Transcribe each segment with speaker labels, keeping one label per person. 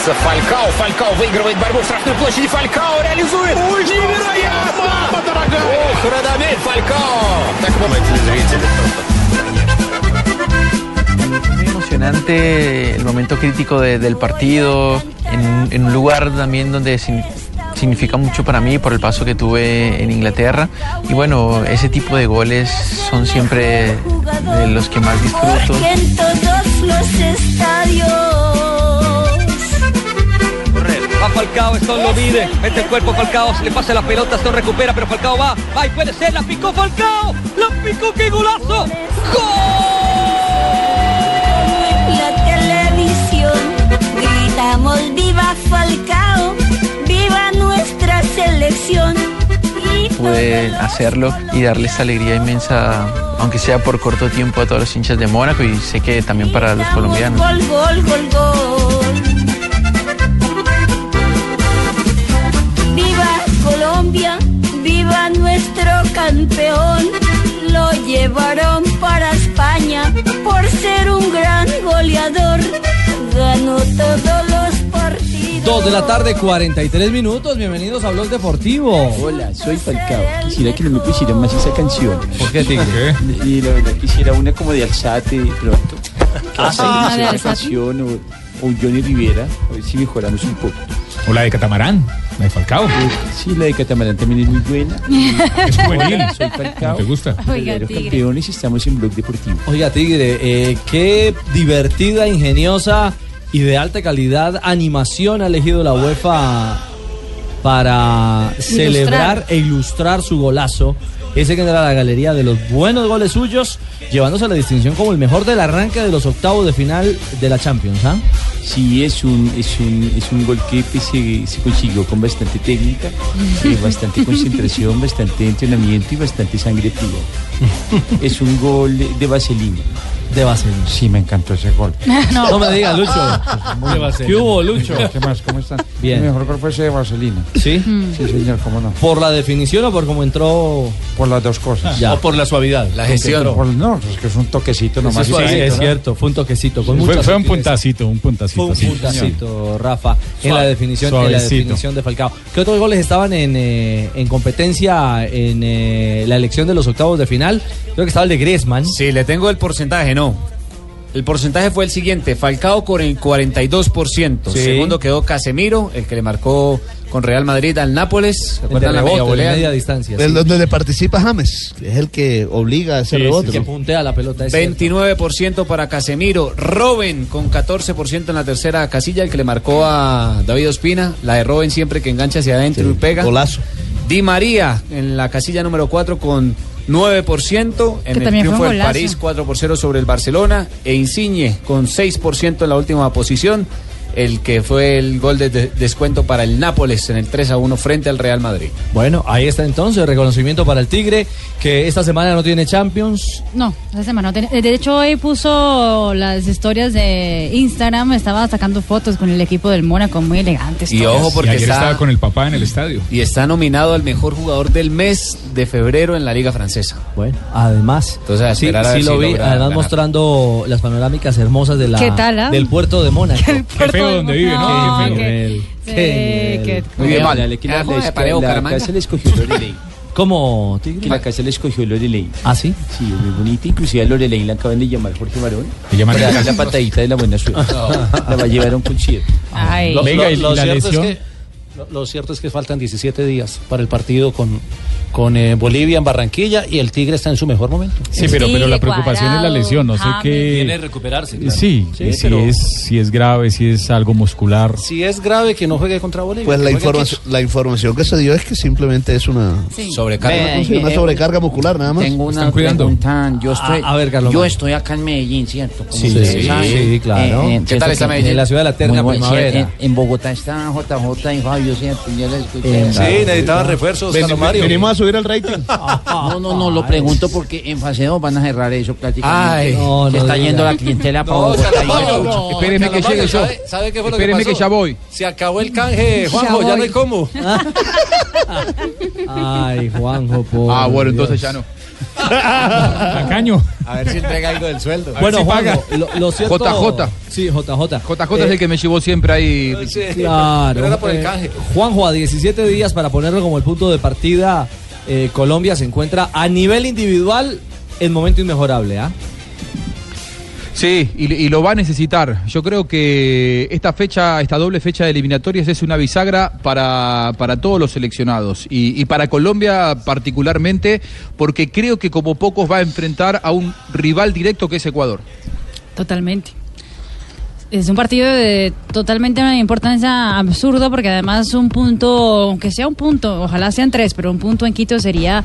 Speaker 1: Борется Фалькао. Фалькао выигрывает борьбу в штрафной площади. Фалькао реализует. Ой, невероятно! Мама дорогая! Ох, Радамель Фалькао! Так вот, телезрители.
Speaker 2: Muy emocionante el momento crítico de- del partido, en, en un lugar también donde sin- significa mucho para mí por el paso que tuve en Inglaterra. Y bueno, ese tipo de goles son siempre de los que más disfruto.
Speaker 3: en todos los estadios.
Speaker 4: Va Falcao, esto lo mide, mete el cuerpo Falcao, se le pasa la pelota, esto recupera, pero Falcao va, va y puede ser, la picó Falcao, la picó, qué golazo,
Speaker 3: En la televisión gritamos viva Falcao, viva nuestra selección. Y
Speaker 2: Pude hacerlo y darles alegría inmensa, aunque sea por corto tiempo, a todos los hinchas de Mónaco y sé que también para los colombianos.
Speaker 3: Gol, gol, gol, Colombia, viva nuestro campeón. Lo llevaron para España por ser un gran goleador. Ganó todos los partidos.
Speaker 5: Dos de la tarde, 43 minutos. Bienvenidos a Blog Deportivo.
Speaker 6: Hola, soy Falcao. Quisiera que no me pusieran más esa canción.
Speaker 5: ¿Por qué, Tigre?
Speaker 6: Y la verdad quisiera una como de Alzate pronto.
Speaker 5: Ah.
Speaker 6: Esa
Speaker 5: ¿de Alzate?
Speaker 6: canción o, o Johnny Rivera. A ver si mejoramos un poco.
Speaker 7: O la de Catamarán, la de Falcao.
Speaker 6: Sí, la de Catamarán también es muy buena.
Speaker 7: Es juvenil.
Speaker 6: Soy Falcao.
Speaker 7: ¿Te gusta?
Speaker 5: Oiga, Tigre.
Speaker 6: campeones y estamos en Blog Deportivo.
Speaker 5: Oiga, Tigre, eh, qué divertida, ingeniosa y de alta calidad animación ha elegido la UEFA para celebrar e ilustrar su golazo. Ese que entra a la galería de los buenos goles suyos, llevándose la distinción como el mejor del arranque de los octavos de final de la Champions. ¿ah?
Speaker 6: Sí, es un, es un, es un gol que pues, se, se consiguió con bastante técnica, eh, bastante concentración, bastante entrenamiento y bastante sangre fría. Es un gol de vaselina.
Speaker 5: De vaselina.
Speaker 6: Sí, me encantó ese gol.
Speaker 5: No. No me diga, Lucho.
Speaker 6: Muy
Speaker 5: De vaselina. ¿Qué hubo, Lucho?
Speaker 6: ¿Qué más? ¿Cómo están?
Speaker 5: Bien.
Speaker 6: El mejor gol fue ese de vaselina.
Speaker 5: ¿Sí?
Speaker 6: Sí, señor, cómo no.
Speaker 5: ¿Por la definición o por cómo entró?
Speaker 6: Por las dos cosas.
Speaker 5: Ya. O por la suavidad.
Speaker 6: La. Por- no, es que es un toquecito nomás.
Speaker 5: Sí,
Speaker 6: suavecito,
Speaker 5: es
Speaker 6: ¿no?
Speaker 5: cierto, fue un toquecito. Con
Speaker 7: Fue, un puntacito, un puntacito.
Speaker 5: Fue un
Speaker 7: sí,
Speaker 5: puntacito, Rafa, en la definición, en la definición de Falcao. ¿Qué otros goles estaban en, eh, en competencia en eh, la elección de los octavos de final? Creo que estaba el de Griezmann.
Speaker 8: Sí, le tengo el porcentaje, no. El porcentaje fue el siguiente, Falcao con el 42%,
Speaker 5: Sí.
Speaker 8: segundo quedó Casemiro, el que le marcó con Real Madrid al Nápoles, ¿se acuerdan la media volea?
Speaker 9: El donde le participa James, es el que obliga a ese rebote.
Speaker 5: que puntea la pelota. es cierto.
Speaker 8: 29% para Casemiro, Robben con 14% en la tercera casilla, el que le marcó a David Ospina, la de Robben siempre que engancha hacia adentro y pega.
Speaker 9: Golazo.
Speaker 8: Di María en la casilla número 4 con 9%, en
Speaker 10: Que
Speaker 8: el triunfo
Speaker 10: un
Speaker 8: del. París 4 por 0 sobre el Barcelona, e Insigne con 6% en la última posición, el que fue el gol de de- descuento para el Nápoles en el 3 a 1 frente al Real Madrid.
Speaker 5: Bueno, ahí está entonces, reconocimiento para el Tigre, que esta semana no tiene Champions.
Speaker 10: No, esta semana no tiene- De hecho, hoy puso las historias de Instagram, estaba sacando fotos con el equipo del Mónaco, muy elegantes.
Speaker 8: Y ojo porque
Speaker 7: ayer
Speaker 8: está,
Speaker 7: estaba con el papá en el estadio.
Speaker 8: y está nominado al mejor jugador del mes de febrero en la Liga Francesa.
Speaker 5: Bueno, además.
Speaker 8: Entonces, a
Speaker 5: Sí,
Speaker 8: esperar a
Speaker 5: sí
Speaker 8: ver
Speaker 5: lo
Speaker 8: si
Speaker 5: vi, además
Speaker 8: ganar.
Speaker 5: mostrando las panorámicas hermosas de la,
Speaker 10: ¿Qué tal, ah?
Speaker 5: del puerto de Mónaco.
Speaker 7: Feo donde vive, ¿no? Qué feo.
Speaker 10: qué-
Speaker 6: Muy bien,
Speaker 8: Vale,
Speaker 6: vale, que la, le escogió Lorelei.
Speaker 5: ¿Cómo,
Speaker 6: Que la casa le escogió Lorelei.
Speaker 5: ¿Ah, sí?
Speaker 6: Sí, es muy bonita. Inclusive a Lorelei la acaban de llamar Jorge Marón.
Speaker 7: Le
Speaker 6: darle la patadita de la buena suerte. La va a llevar a un concierto.
Speaker 10: Ay.
Speaker 7: Venga, y la
Speaker 5: cierto es
Speaker 7: lesión.
Speaker 11: Lo, cierto es que faltan 17 días para el partido con, con eh, Bolivia en Barranquilla y el Tigre está en su mejor momento.
Speaker 12: Sí, pero, pero la preocupación es la lesión. No sé qué.
Speaker 11: Recuperarse. claro.
Speaker 12: Sí,
Speaker 11: Sí,
Speaker 12: si,
Speaker 11: pero-
Speaker 12: es, si es grave, si es algo muscular.
Speaker 11: Si es grave que no juegue contra Bolivia.
Speaker 9: Pues la información, la información que se dio es que simplemente es una
Speaker 8: Sobrecarga.
Speaker 9: Sí, una sobrecarga muscular nada más.
Speaker 13: Tengo una
Speaker 9: Están cuidando.
Speaker 13: pregunta. Yo estoy,
Speaker 9: A- a ver, Carlos
Speaker 13: yo
Speaker 9: Mario.
Speaker 13: estoy acá en Medellín, ¿cierto? Como
Speaker 9: Sí, sí, claro. ¿Qué tal está Medellín? En la ciudad de la
Speaker 13: bueno,
Speaker 9: primavera.
Speaker 13: en Bogotá está JJ y Fabio, Yo escuché.
Speaker 9: Eh, sí, necesitaban refuerzos,
Speaker 13: Ven-
Speaker 9: Mario.
Speaker 13: venimos
Speaker 9: a subir el rating.
Speaker 13: No, no, no, lo pregunto porque en fase 2 van a cerrar eso prácticamente.
Speaker 5: Ay, no,
Speaker 13: Se
Speaker 5: no
Speaker 13: está yendo la clientela para
Speaker 5: No,
Speaker 13: y-
Speaker 5: Espéreme que llegue yo.
Speaker 11: ¿Sabe, sabe qué fue lo
Speaker 5: Espéreme
Speaker 11: que pasó?
Speaker 5: que ya voy.
Speaker 11: Se acabó el canje, Juanjo,
Speaker 5: Ya
Speaker 11: ya, no hay cómo.
Speaker 5: Ay, Juanjo, por
Speaker 14: Ah, bueno,
Speaker 5: Dios.
Speaker 14: entonces ya no.
Speaker 12: Tacaño.
Speaker 9: A ver si entrega algo del sueldo.
Speaker 5: Bueno, Juanjo, lo, lo cierto...
Speaker 14: JJ.
Speaker 5: Sí, JJ.
Speaker 14: JJ es el que me llevó siempre ahí.
Speaker 5: Claro.
Speaker 11: Pero era por el
Speaker 5: eh. Juanjo, a 17 días para ponerlo como el punto de partida, eh, Colombia se encuentra a nivel individual en momento inmejorable, ¿ah?
Speaker 14: Sí, y, lo va a necesitar. Yo creo que esta fecha, esta doble fecha de eliminatorias es una bisagra para, para todos los seleccionados y, para Colombia particularmente, porque creo que como pocos va a enfrentar a un rival directo que es Ecuador.
Speaker 10: Totalmente. Es un partido de totalmente una importancia absurda porque además un punto, aunque sea un punto, ojalá sean tres, pero un punto en Quito sería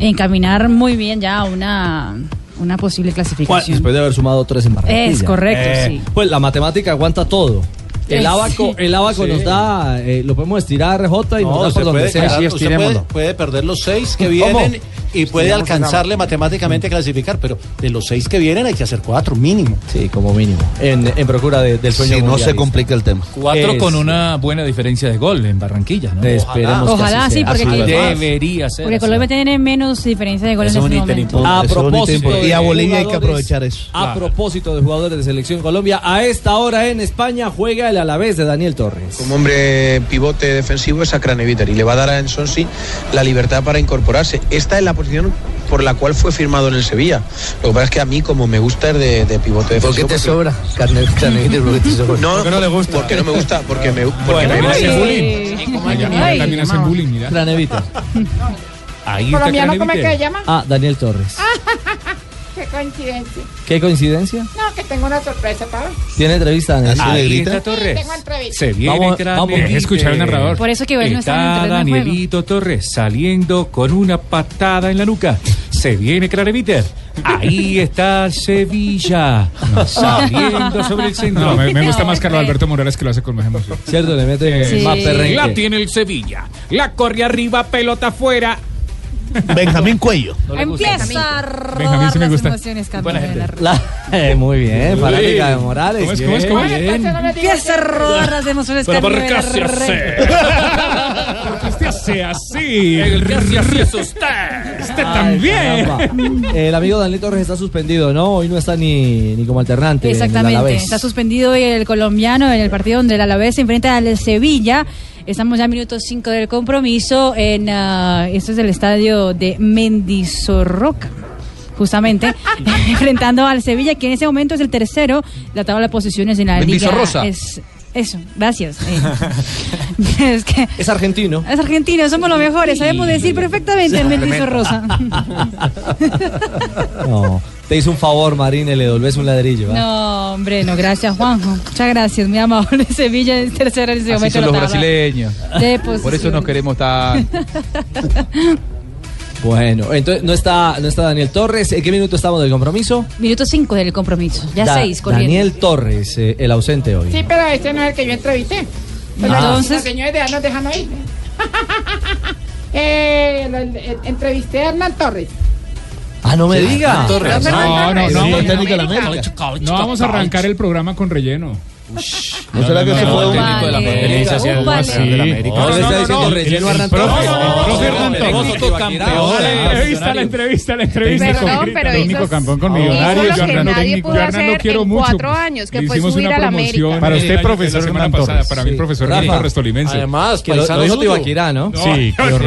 Speaker 10: encaminar muy bien ya una, una posible
Speaker 5: Bueno,
Speaker 10: clasificación.
Speaker 5: después de haber sumado tres en Barranquilla.
Speaker 10: Es correcto, sí.
Speaker 5: Pues la matemática aguanta todo. El
Speaker 10: Eh,
Speaker 5: abaco, el abaco
Speaker 11: Sí.
Speaker 5: nos da, eh, lo podemos estirar J y nos da por donde sea.
Speaker 11: quedar- usted puede, puede perder los seis que vienen y puede alcanzarle matemáticamente a clasificar, pero de los seis que vienen hay que hacer cuatro mínimo.
Speaker 5: Sí, como mínimo. En, en procura de- del sueño
Speaker 9: Si no se complica el tema.
Speaker 12: Cuatro
Speaker 5: Es-
Speaker 12: con una buena diferencia de gol en Barranquilla, ¿no?
Speaker 5: Esperemos
Speaker 10: Ojalá sí, porque, aquí-
Speaker 12: debería ser.
Speaker 10: porque. Colombia tiene menos diferencia de goles
Speaker 12: Es
Speaker 10: en este momento.
Speaker 5: A propósito
Speaker 9: Y a Bolivia hay que aprovechar eso.
Speaker 5: A propósito de jugadores de selección Colombia, a esta hora en España juega el Alavés de Daniel Torres.
Speaker 15: Como hombre pivote defensivo es a Craneviter y le va a dar a Ensonsi la libertad para incorporarse. Esta es la posición por la cual fue firmado en el Sevilla. Lo que pasa es que a mí, como me gusta ir de, de pivote
Speaker 9: ¿Por qué te sobra? Craneviter, ¿por qué te sobra?
Speaker 15: No,
Speaker 9: ¿Por qué no le gusta?
Speaker 15: Porque no me gusta, porque me, porque
Speaker 12: Bueno,
Speaker 15: me
Speaker 12: ese
Speaker 15: bullying.
Speaker 12: También hacen bullying, mira. Ahí está
Speaker 16: ¿Colombiano cómo es que llama?
Speaker 5: Ah, Daniel Torres.
Speaker 16: Qué coincidencia.
Speaker 5: ¿Qué coincidencia?
Speaker 16: No, que tengo una sorpresa para hoy.
Speaker 5: ¿Tiene entrevista, Daniel?
Speaker 12: Ahí está Torres.
Speaker 16: Tengo entrevista.
Speaker 12: Se viene
Speaker 5: Vamos- vamos.
Speaker 12: escuchar al narrador.
Speaker 10: Por eso que hoy no está.
Speaker 12: Danielito Torres saliendo con una patada en la nuca. Se viene Craneviter. Ahí está Sevilla. Saliendo sobre el centro.
Speaker 17: No, me, me gusta más Carlos Alberto Morales que lo hace con más emoción.
Speaker 5: Cierto, le mete
Speaker 17: Sí.
Speaker 5: más perrenque.
Speaker 17: La tiene el Sevilla. La corre arriba, pelota afuera.
Speaker 9: Benjamín Cuello.
Speaker 10: Empieza a
Speaker 17: Benjamín
Speaker 10: rodar
Speaker 17: sí me
Speaker 10: las emociones, de la.
Speaker 5: La- eh, muy bien, fanática de Morales.
Speaker 17: ¿Cómo es, cómo es, cómo es?
Speaker 5: bien.
Speaker 10: Empieza a rodar las emociones,
Speaker 17: Pero
Speaker 10: Carlos
Speaker 17: ¿por
Speaker 10: de
Speaker 17: qué
Speaker 10: la
Speaker 17: se
Speaker 10: Rosa.
Speaker 17: hace? ¿Por qué usted hace así?
Speaker 12: El que hace así es usted.
Speaker 17: Usted también.
Speaker 5: El amigo Daniel Torres está suspendido, ¿no? Hoy no está ni, ni como alternante. en el
Speaker 10: Exactamente, está suspendido hoy el colombiano en el partido donde el Alavés se enfrenta al Sevilla. Estamos ya en minuto 5 del compromiso en ah, esto es el estadio de Mendizorroca. Justamente enfrentando al Sevilla, que en ese momento es el tercero de la tabla de posiciones en la liga. Es, eso, gracias. Eh, es que
Speaker 5: Es argentino.
Speaker 10: es argentino, somos los mejores, sabemos decir perfectamente el Mendizorroza.
Speaker 5: No, te hizo un favor, Marina, y le devolves un ladrillo. ¿ah?
Speaker 10: No, hombre, no, gracias, Juanjo. Muchas gracias, muy amable. Sevilla es tercero en ese
Speaker 14: Así
Speaker 10: momento.
Speaker 14: son
Speaker 10: en
Speaker 14: los brasileños.
Speaker 10: de
Speaker 14: Por eso nos queremos tan.
Speaker 5: Bueno, entonces no está, no está Daniel Torres. ¿En qué minuto estamos del compromiso?
Speaker 10: Minuto 5 del compromiso. Ya
Speaker 5: Da-
Speaker 10: 6 corriendo.
Speaker 5: Daniel Torres, eh, el ausente hoy.
Speaker 16: Sí, pero este no es el que yo entrevisté. Pero
Speaker 5: Ah.
Speaker 16: los- los señores de nos dejan oír. lo- eh, entrevisté a Hernán Torres.
Speaker 5: Ah, no me diga.
Speaker 16: No.
Speaker 17: No, No, no vamos a arrancar el programa con relleno.
Speaker 9: ¿No será que se fue un
Speaker 17: técnico de la América?
Speaker 9: Sí.
Speaker 17: No,
Speaker 9: No,
Speaker 17: está diciendo
Speaker 9: relleno a Hernán
Speaker 17: profe, Hernán
Speaker 9: No, técnico campeón.
Speaker 17: La entrevista, la entrevista, la entrevista.
Speaker 18: Perdón,
Speaker 17: con-
Speaker 18: pero
Speaker 17: técnico campeón con Millonarios.
Speaker 18: lo
Speaker 17: Yo Hernán,
Speaker 18: nadie
Speaker 17: técnico,
Speaker 18: pudo
Speaker 17: yo Hernán lo quiero mucho.
Speaker 18: cuatro años, que fue subir
Speaker 17: una
Speaker 18: a la América.
Speaker 17: Para usted, profesor Hernán Torres. Para mí, profesor. Hernán Torres Tolimense.
Speaker 5: Además, Que lo- dijo. Tibaquirá, ¿no?
Speaker 17: No,
Speaker 5: Sí,
Speaker 17: no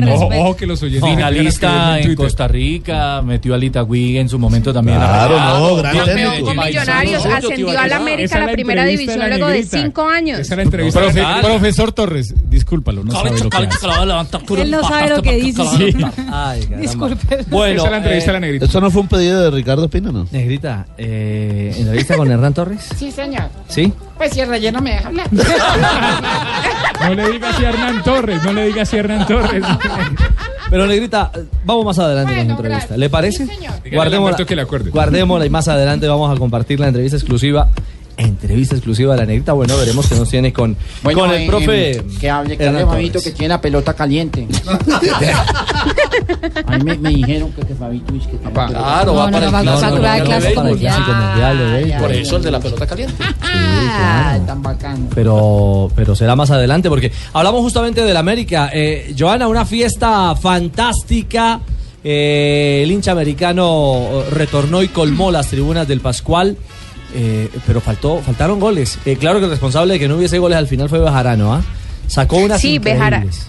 Speaker 17: No, ojo que los oyentes.
Speaker 12: Finalista en. Costa Rica, metió al Itagüí en su momento también.
Speaker 9: Claro,
Speaker 12: Ah,
Speaker 9: no, gran técnico.
Speaker 18: Millonarios ascendió a la. América la primera división
Speaker 19: la
Speaker 18: luego de cinco años.
Speaker 19: Esa es la entrevista.
Speaker 7: Profe-
Speaker 19: Profe- profesor Torres, discúlpalo, no sabe lo que hace.
Speaker 10: Él no sabe lo que dice.
Speaker 19: Sí.
Speaker 5: Ay.
Speaker 10: Disculpe.
Speaker 5: Bueno,
Speaker 19: Esa es la entrevista
Speaker 5: eh,
Speaker 19: a la negrita.
Speaker 9: ¿Esto no fue un pedido de Ricardo Espina, no?
Speaker 5: Negrita, eh, ¿entrevista con Hernán Torres?
Speaker 20: Sí, señor.
Speaker 5: ¿Sí?
Speaker 20: Pues si el relleno me deja hablar.
Speaker 19: No le digas así a Hernán Torres, no le digas así a Hernán Torres.
Speaker 5: Pero Negrita, vamos más adelante con la entrevista. ¿Le parece?
Speaker 19: Dígale a
Speaker 5: Guardémosla,
Speaker 19: que le acuerde.
Speaker 5: guardémosla y más adelante vamos a compartir la entrevista exclusiva. Entrevista exclusiva de la Negrita. Bueno, veremos qué nos tiene con,
Speaker 16: Bueno,
Speaker 5: con el
Speaker 16: eh,
Speaker 5: profe.
Speaker 16: eh, que hable, que hable Fabito, que tiene la pelota caliente. A mí me, me dijeron que, que Fabito dice que tiene
Speaker 11: Claro, va para
Speaker 10: no,
Speaker 11: el clásico mundial. Por eso el de la pelota caliente.
Speaker 16: Ah, tan bacano.
Speaker 5: Pero, pero será más adelante porque hablamos justamente del América. Eh, Joana, una fiesta fantástica. Eh, el hincha americano retornó y colmó las tribunas del Pascual. Eh, pero faltó, faltaron goles. Eh, claro que el responsable de que no hubiese goles al final fue Bejarano, ¿ah? Sacó unas
Speaker 18: Sí,
Speaker 5: increíbles.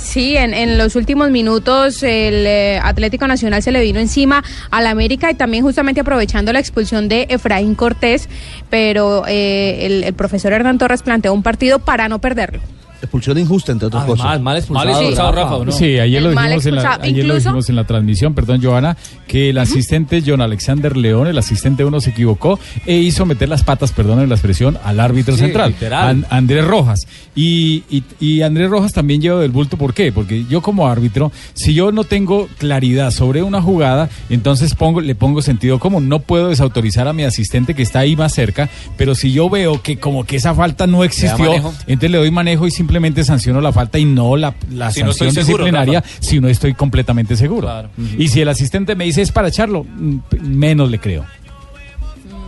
Speaker 18: Sí, en, en los últimos minutos el eh, Atlético Nacional se le vino encima al América y también justamente aprovechando la expulsión de Efraín Cortés, pero eh, el, el profesor Hernán Torres planteó un partido para no perderlo.
Speaker 9: Expulsión injusta, entre otras
Speaker 5: Además,
Speaker 9: cosas.
Speaker 5: mal expulsado,
Speaker 11: Mal expulsado, Rafa, ¿o no?
Speaker 19: Sí, ayer lo dijimos, en la,
Speaker 18: expulsado.
Speaker 19: ayer lo
Speaker 18: Incluso-
Speaker 19: dijimos en la transmisión, perdón, Joana, que el asistente John Alexander León, el asistente uno, se equivocó e hizo meter las patas, perdón la expresión, al árbitro
Speaker 5: Sí,
Speaker 19: central,
Speaker 5: literal.
Speaker 19: An- Andrés Rojas. Y, y, y Andrés Rojas también lleva del bulto, ¿por qué? Porque yo como árbitro, si yo no tengo claridad sobre una jugada, entonces pongo, le pongo sentido común. No puedo desautorizar a mi asistente que está ahí más cerca, pero si yo veo que como que esa falta no existió, entonces le doy manejo y simplemente sanciono la falta y no la, la
Speaker 11: Si no
Speaker 19: sanción
Speaker 11: seguro,
Speaker 19: disciplinaria si no estoy completamente seguro.
Speaker 11: Claro.
Speaker 19: Y si el asistente me dice es para echarlo, mm, menos le creo.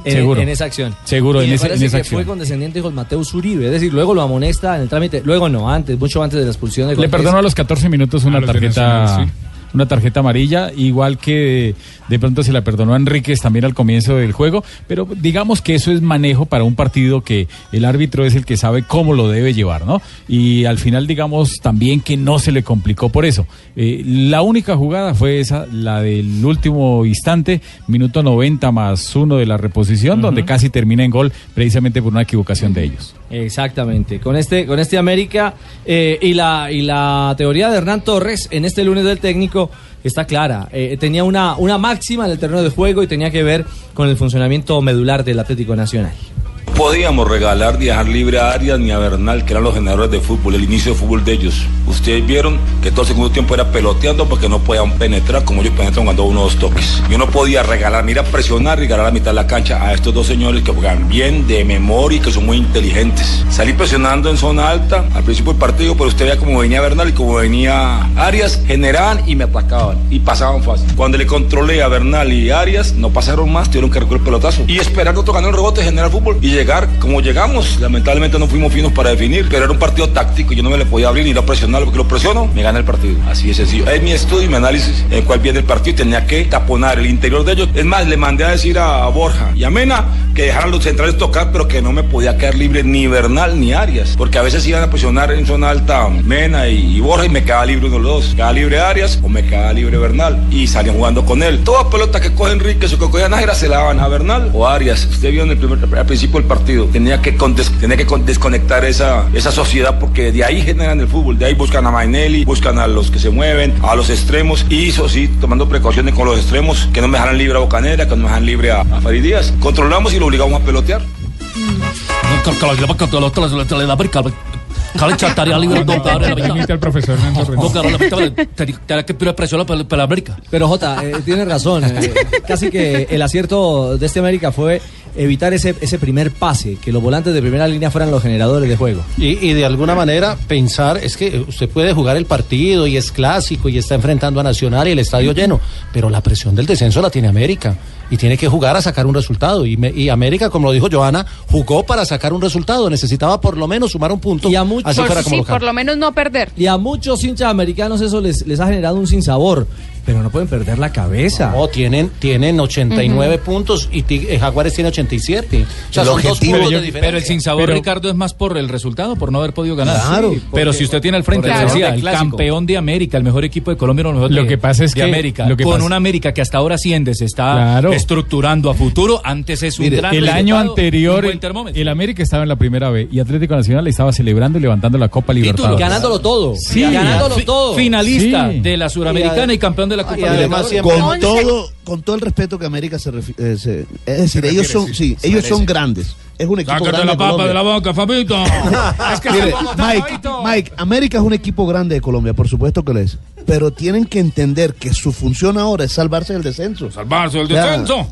Speaker 5: En,
Speaker 19: Seguro.
Speaker 5: en esa acción.
Speaker 19: Seguro,
Speaker 5: Y
Speaker 19: en
Speaker 5: me
Speaker 19: ese-
Speaker 5: parece
Speaker 19: en esa
Speaker 5: que
Speaker 19: acción.
Speaker 5: fue condescendiente con Mateus Uribe. Es decir, luego lo amonesta en el trámite. Luego no, antes, mucho antes de la expulsión de
Speaker 19: Le perdono a los 14 minutos una A tarjeta. Una tarjeta amarilla, igual que de pronto se la perdonó a Enríquez también al comienzo del juego, pero digamos que eso es manejo para un partido que el árbitro es el que sabe cómo lo debe llevar, ¿no? Y al final digamos también que no se le complicó por eso. Eh, la única jugada fue esa, la del último instante, minuto 90 más uno de la reposición, donde casi termina en gol precisamente por una equivocación de ellos.
Speaker 5: Exactamente. Con este, con este América eh, y, la, y la teoría de Hernán Torres en este lunes del técnico está clara. Eh, tenía una, una máxima en el terreno de juego y tenía que ver con el funcionamiento medular del Atlético Nacional.
Speaker 21: Podíamos regalar, dejar libre a Arias ni a Bernal, que eran los generadores de fútbol, el inicio de fútbol de ellos. Ustedes vieron que todo el segundo tiempo era peloteando porque no podían penetrar como ellos penetran cuando uno dos toques. Yo no podía regalar, mira, presionar regalar a mitad de la cancha a estos dos señores que juegan bien, de memoria y que son muy inteligentes. Salí presionando en zona alta al principio del partido, pero usted veía como venía Bernal y como venía Arias, generaban y me atacaban y pasaban fácil. Cuando le controlé a Bernal y Arias, no pasaron más, tuvieron que recoger el pelotazo. Y otro ganó el rebote, generar fútbol y llegar como llegamos. Lamentablemente no fuimos finos para definir, pero era un partido táctico. Yo no me le podía abrir ni ir a presionarlo porque lo presiono, me gana el partido. Así de sencillo. Es mi estudio y mi análisis en el cual viene el partido tenía que taponar el interior de ellos. Es más, le mandé a decir a Borja y a Mena que dejaran los centrales tocar, pero que no me podía quedar libre ni Bernal ni Arias, porque a veces iban a presionar en zona alta Mena y, y Borja y me quedaba libre uno de los dos. Quedaba libre Arias o me quedaba libre Bernal y salían jugando con él. Toda pelota que coge Enrique o que coge Nájera se la daban a Bernal o Arias. Usted vio en el primer, al principio del partido. Tenía que, con- tenía que con- desconectar esa, esa sociedad porque de ahí generan el fútbol. De ahí buscan a Mainelli, buscan a los que se mueven, a los extremos. Y eso sí, tomando precauciones con los extremos, que no me dejaran libre a Bocanera, que no me dejaran libre a, a Farid Díaz. Controlamos y lo obligamos a pelotear.
Speaker 19: Imita al profesor Hernán Torres.
Speaker 11: Tenía que pedir presión para la América.
Speaker 5: Pero Jota, eh, tiene razón. eh, casi que el acierto de este América fue evitar ese, ese primer pase, que los volantes de primera línea fueran los generadores de juego.
Speaker 11: Y, y de alguna manera pensar, es que usted puede jugar el partido y es clásico y está enfrentando a Nacional y el estadio lleno, pero la presión del descenso la tiene América y tiene que jugar a sacar un resultado. Y, me- y América, como lo dijo Joana, jugó para sacar un resultado, necesitaba por lo menos sumar un punto, así fuera como
Speaker 18: sí,
Speaker 11: local.
Speaker 18: por lo menos no perder.
Speaker 5: Y a muchos hinchas americanos eso les, les ha generado un sinsabor. Pero no pueden perder la cabeza.
Speaker 11: No, tienen, tienen 89 puntos y eh, Jaguares tiene 87. O sea,
Speaker 12: El
Speaker 11: son dos puntos de
Speaker 12: pero,
Speaker 11: diferencia.
Speaker 12: pero el sinsabor,
Speaker 11: Pero-
Speaker 12: Ricardo, es más por el resultado, por no haber podido ganar.
Speaker 11: Claro,
Speaker 12: Sí,
Speaker 11: porque-
Speaker 12: pero si usted tiene al frente,
Speaker 11: el
Speaker 12: decía, campeón de América, el mejor equipo de Colombia, mejores
Speaker 19: Lo
Speaker 12: de-
Speaker 19: que pasa es
Speaker 12: de
Speaker 19: que-
Speaker 12: América,
Speaker 19: lo que
Speaker 12: con
Speaker 19: pasa-
Speaker 12: una América que hasta ahora asciende, se está
Speaker 19: Claro.
Speaker 12: estructurando a futuro, antes es un
Speaker 19: Mire,
Speaker 12: gran
Speaker 19: el año anterior el, América estaba en la primera B y Atlético Nacional estaba celebrando y levantando la Copa Libertadores.
Speaker 5: ganándolo todo.
Speaker 19: Sí.
Speaker 5: ganándolo todo.
Speaker 12: Finalista
Speaker 19: Sí.
Speaker 12: de la Suramericana y campeón de la Copa
Speaker 9: Y además
Speaker 12: Libertadores.
Speaker 9: con todo con todo el respeto que América se, refi- eh, se- es decir ellos son sí ellos son grandes es un equipo
Speaker 17: Sácate
Speaker 9: grande
Speaker 17: la
Speaker 9: de
Speaker 17: papa
Speaker 9: Colombia.
Speaker 17: de la boca, Fabito. es que
Speaker 9: Mire, Mike,
Speaker 17: Fabito.
Speaker 9: Mike, América es un equipo grande de Colombia, por supuesto que lo es. Pero tienen que entender que su función ahora es salvarse del descenso.
Speaker 17: Salvarse del
Speaker 9: O sea,
Speaker 17: descenso.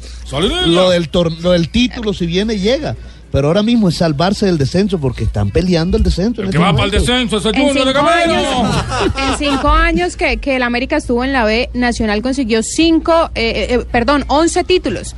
Speaker 9: Lo del, tor- lo del título, si viene, llega. Pero ahora mismo es salvarse del descenso porque están peleando el descenso.
Speaker 17: El que
Speaker 9: este
Speaker 17: va para el descenso es el
Speaker 18: En
Speaker 17: Junior de
Speaker 18: cinco,
Speaker 17: Camilo.
Speaker 18: años, en cinco años que, que el América estuvo en la B, Nacional consiguió cinco, eh, eh, perdón, 11 títulos.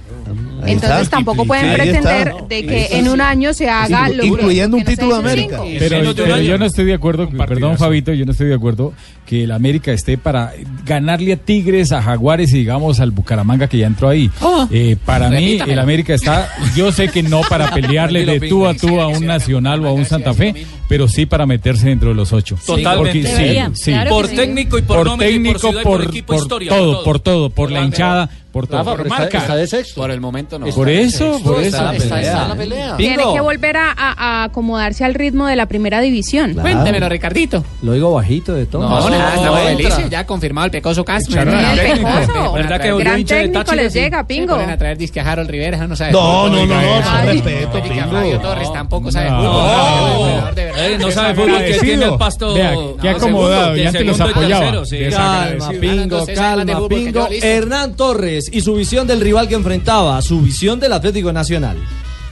Speaker 9: Ahí
Speaker 18: Entonces
Speaker 9: está.
Speaker 18: tampoco pueden
Speaker 9: Ahí
Speaker 18: pretender
Speaker 9: está.
Speaker 18: de que
Speaker 9: está.
Speaker 18: en un año se haga lo
Speaker 9: Incluyendo un título de América.
Speaker 19: Pero, pero yo no estoy de acuerdo, perdón Fabito, yo no estoy de acuerdo que el América esté para ganarle a Tigres, a Jaguares y digamos al Bucaramanga que ya entró ahí. Eh, para mí el América está, yo sé que no para pelearle de tú a tú a un Nacional o a un Santa Fe, pero sí para meterse dentro de los ocho.
Speaker 12: Totalmente.
Speaker 19: Porque sí,
Speaker 12: Debería,
Speaker 19: sí.
Speaker 12: claro Por sí. técnico y por nómina y por
Speaker 19: técnico,
Speaker 12: ciudad por
Speaker 19: por,
Speaker 12: equipo,
Speaker 19: por
Speaker 12: historia, por
Speaker 19: todo,
Speaker 12: todo.
Speaker 19: por todo, por la hinchada, por todo.
Speaker 5: Rafa, pero está- está de sexto.
Speaker 8: Por el momento no.
Speaker 19: Por eso, por eso.
Speaker 5: Está, está- está en la pelea.
Speaker 18: Tiene que volver a, a- acomodarse al ritmo de la primera división.
Speaker 5: Claro.
Speaker 8: Ricardito.
Speaker 5: Lo digo bajito de todo.
Speaker 8: No, nada, estamos felices. Ya confirmado el Pecoso Castro. El
Speaker 5: técnico.
Speaker 8: Pecoso.
Speaker 12: ¿Verdad que
Speaker 18: Gran técnico les llega, Pingo.
Speaker 8: ponen a traer disque a Harold Rivera, no sabe.
Speaker 9: No, no, no, no, respeto, Pingo.
Speaker 8: Torres tampoco sabe
Speaker 19: No.
Speaker 8: De verdad.
Speaker 12: Eh, no sabe fútbol que tiene el pasto.
Speaker 19: Vea, qué
Speaker 12: no,
Speaker 19: acomodado,
Speaker 12: segundo,
Speaker 19: y
Speaker 12: que
Speaker 19: antes los apoyaba.
Speaker 12: tercero, sí.
Speaker 5: Calma, Pingo, calma, Pingo. Hernán Torres y su visión del rival que enfrentaba, su visión del Atlético Nacional.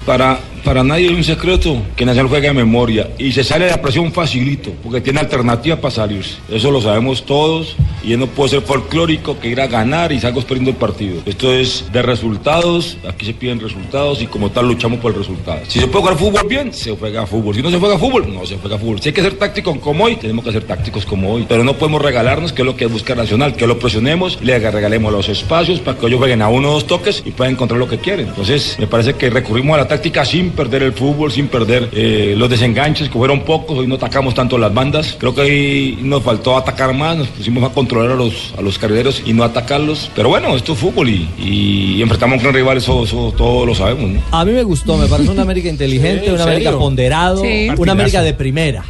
Speaker 21: Para, para nadie es un secreto que Nacional juega de memoria y se sale de la presión facilito porque tiene alternativas para salirse. Eso lo sabemos todos y él no puede ser folclórico que ir a ganar y salgo perdiendo el partido. Esto es de resultados, aquí se piden resultados y como tal luchamos por el resultado. Si se puede jugar fútbol bien, se juega fútbol. Si no se juega fútbol, no se juega fútbol. Si hay que ser tácticos como hoy, tenemos que ser tácticos como hoy. Pero no podemos regalarnos, que es lo que busca Nacional, que lo presionemos, le regalemos los espacios para que ellos jueguen a uno o dos toques y puedan encontrar lo que quieren. Entonces, me parece que recurrimos a la sin perder el fútbol, sin perder eh, los desenganches, que fueron pocos, hoy no atacamos tanto las bandas. Creo que ahí nos faltó atacar más, nos pusimos a controlar a los, a los carrileros y no atacarlos. Pero bueno, esto es fútbol y, y enfrentamos con rivales, eso, eso todos lo sabemos. ¿no?
Speaker 5: A mí me gustó, me parece una América inteligente,
Speaker 21: Sí, ¿en
Speaker 5: una América ponderado,
Speaker 21: Sí.
Speaker 5: una. América de primera.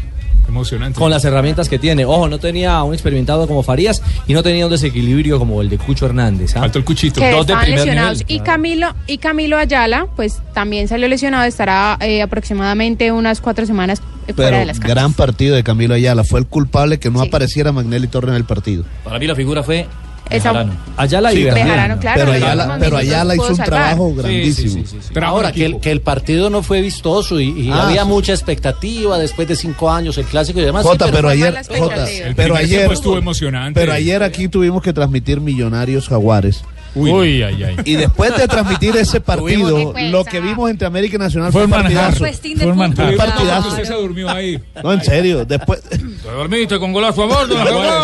Speaker 17: Emocionante.
Speaker 5: Con las herramientas que tiene. Ojo, no tenía un experimentado como Farías y no tenía un desequilibrio como el de Cucho Hernández. Faltó
Speaker 17: el cuchito.
Speaker 18: que estaban lesionados. Y Camilo, y Camilo Ayala, pues también salió lesionado, estará eh, aproximadamente unas cuatro semanas fuera
Speaker 9: Pero
Speaker 18: de las canchas.
Speaker 9: gran partido de Camilo Ayala. Fue el culpable que no apareciera Magnelli Torre en el partido.
Speaker 12: Para mí la figura fue
Speaker 18: Esa-
Speaker 12: Bejarano.
Speaker 5: Ayala
Speaker 9: Sí,
Speaker 5: y
Speaker 9: también.
Speaker 18: Bejarano, claro,
Speaker 9: Pero Ayala, pero Ayala hizo un
Speaker 18: salvar.
Speaker 9: trabajo
Speaker 18: Sí, sí,
Speaker 9: grandísimo.
Speaker 11: Pero ahora, que el, que el partido no fue vistoso y, y
Speaker 9: Ah,
Speaker 11: había
Speaker 9: sí.
Speaker 11: mucha expectativa después de cinco años, el clásico y demás. sí,
Speaker 9: Jota, pero ayer, Jota, pero ayer,
Speaker 17: estuvo emocionante.
Speaker 9: pero ayer aquí tuvimos que transmitir Millonarios Jaguares.
Speaker 19: Uy, Uy, ay, ay.
Speaker 9: Y después de transmitir ese partido, lo que vimos entre América y Nacional
Speaker 19: Fue
Speaker 9: fue,
Speaker 19: un
Speaker 9: partidazo.
Speaker 19: Fue un
Speaker 9: partidazo.
Speaker 17: Usted se durmió ahí.
Speaker 9: No, en serio. Después,
Speaker 17: Te dormiste con golazo a bordo,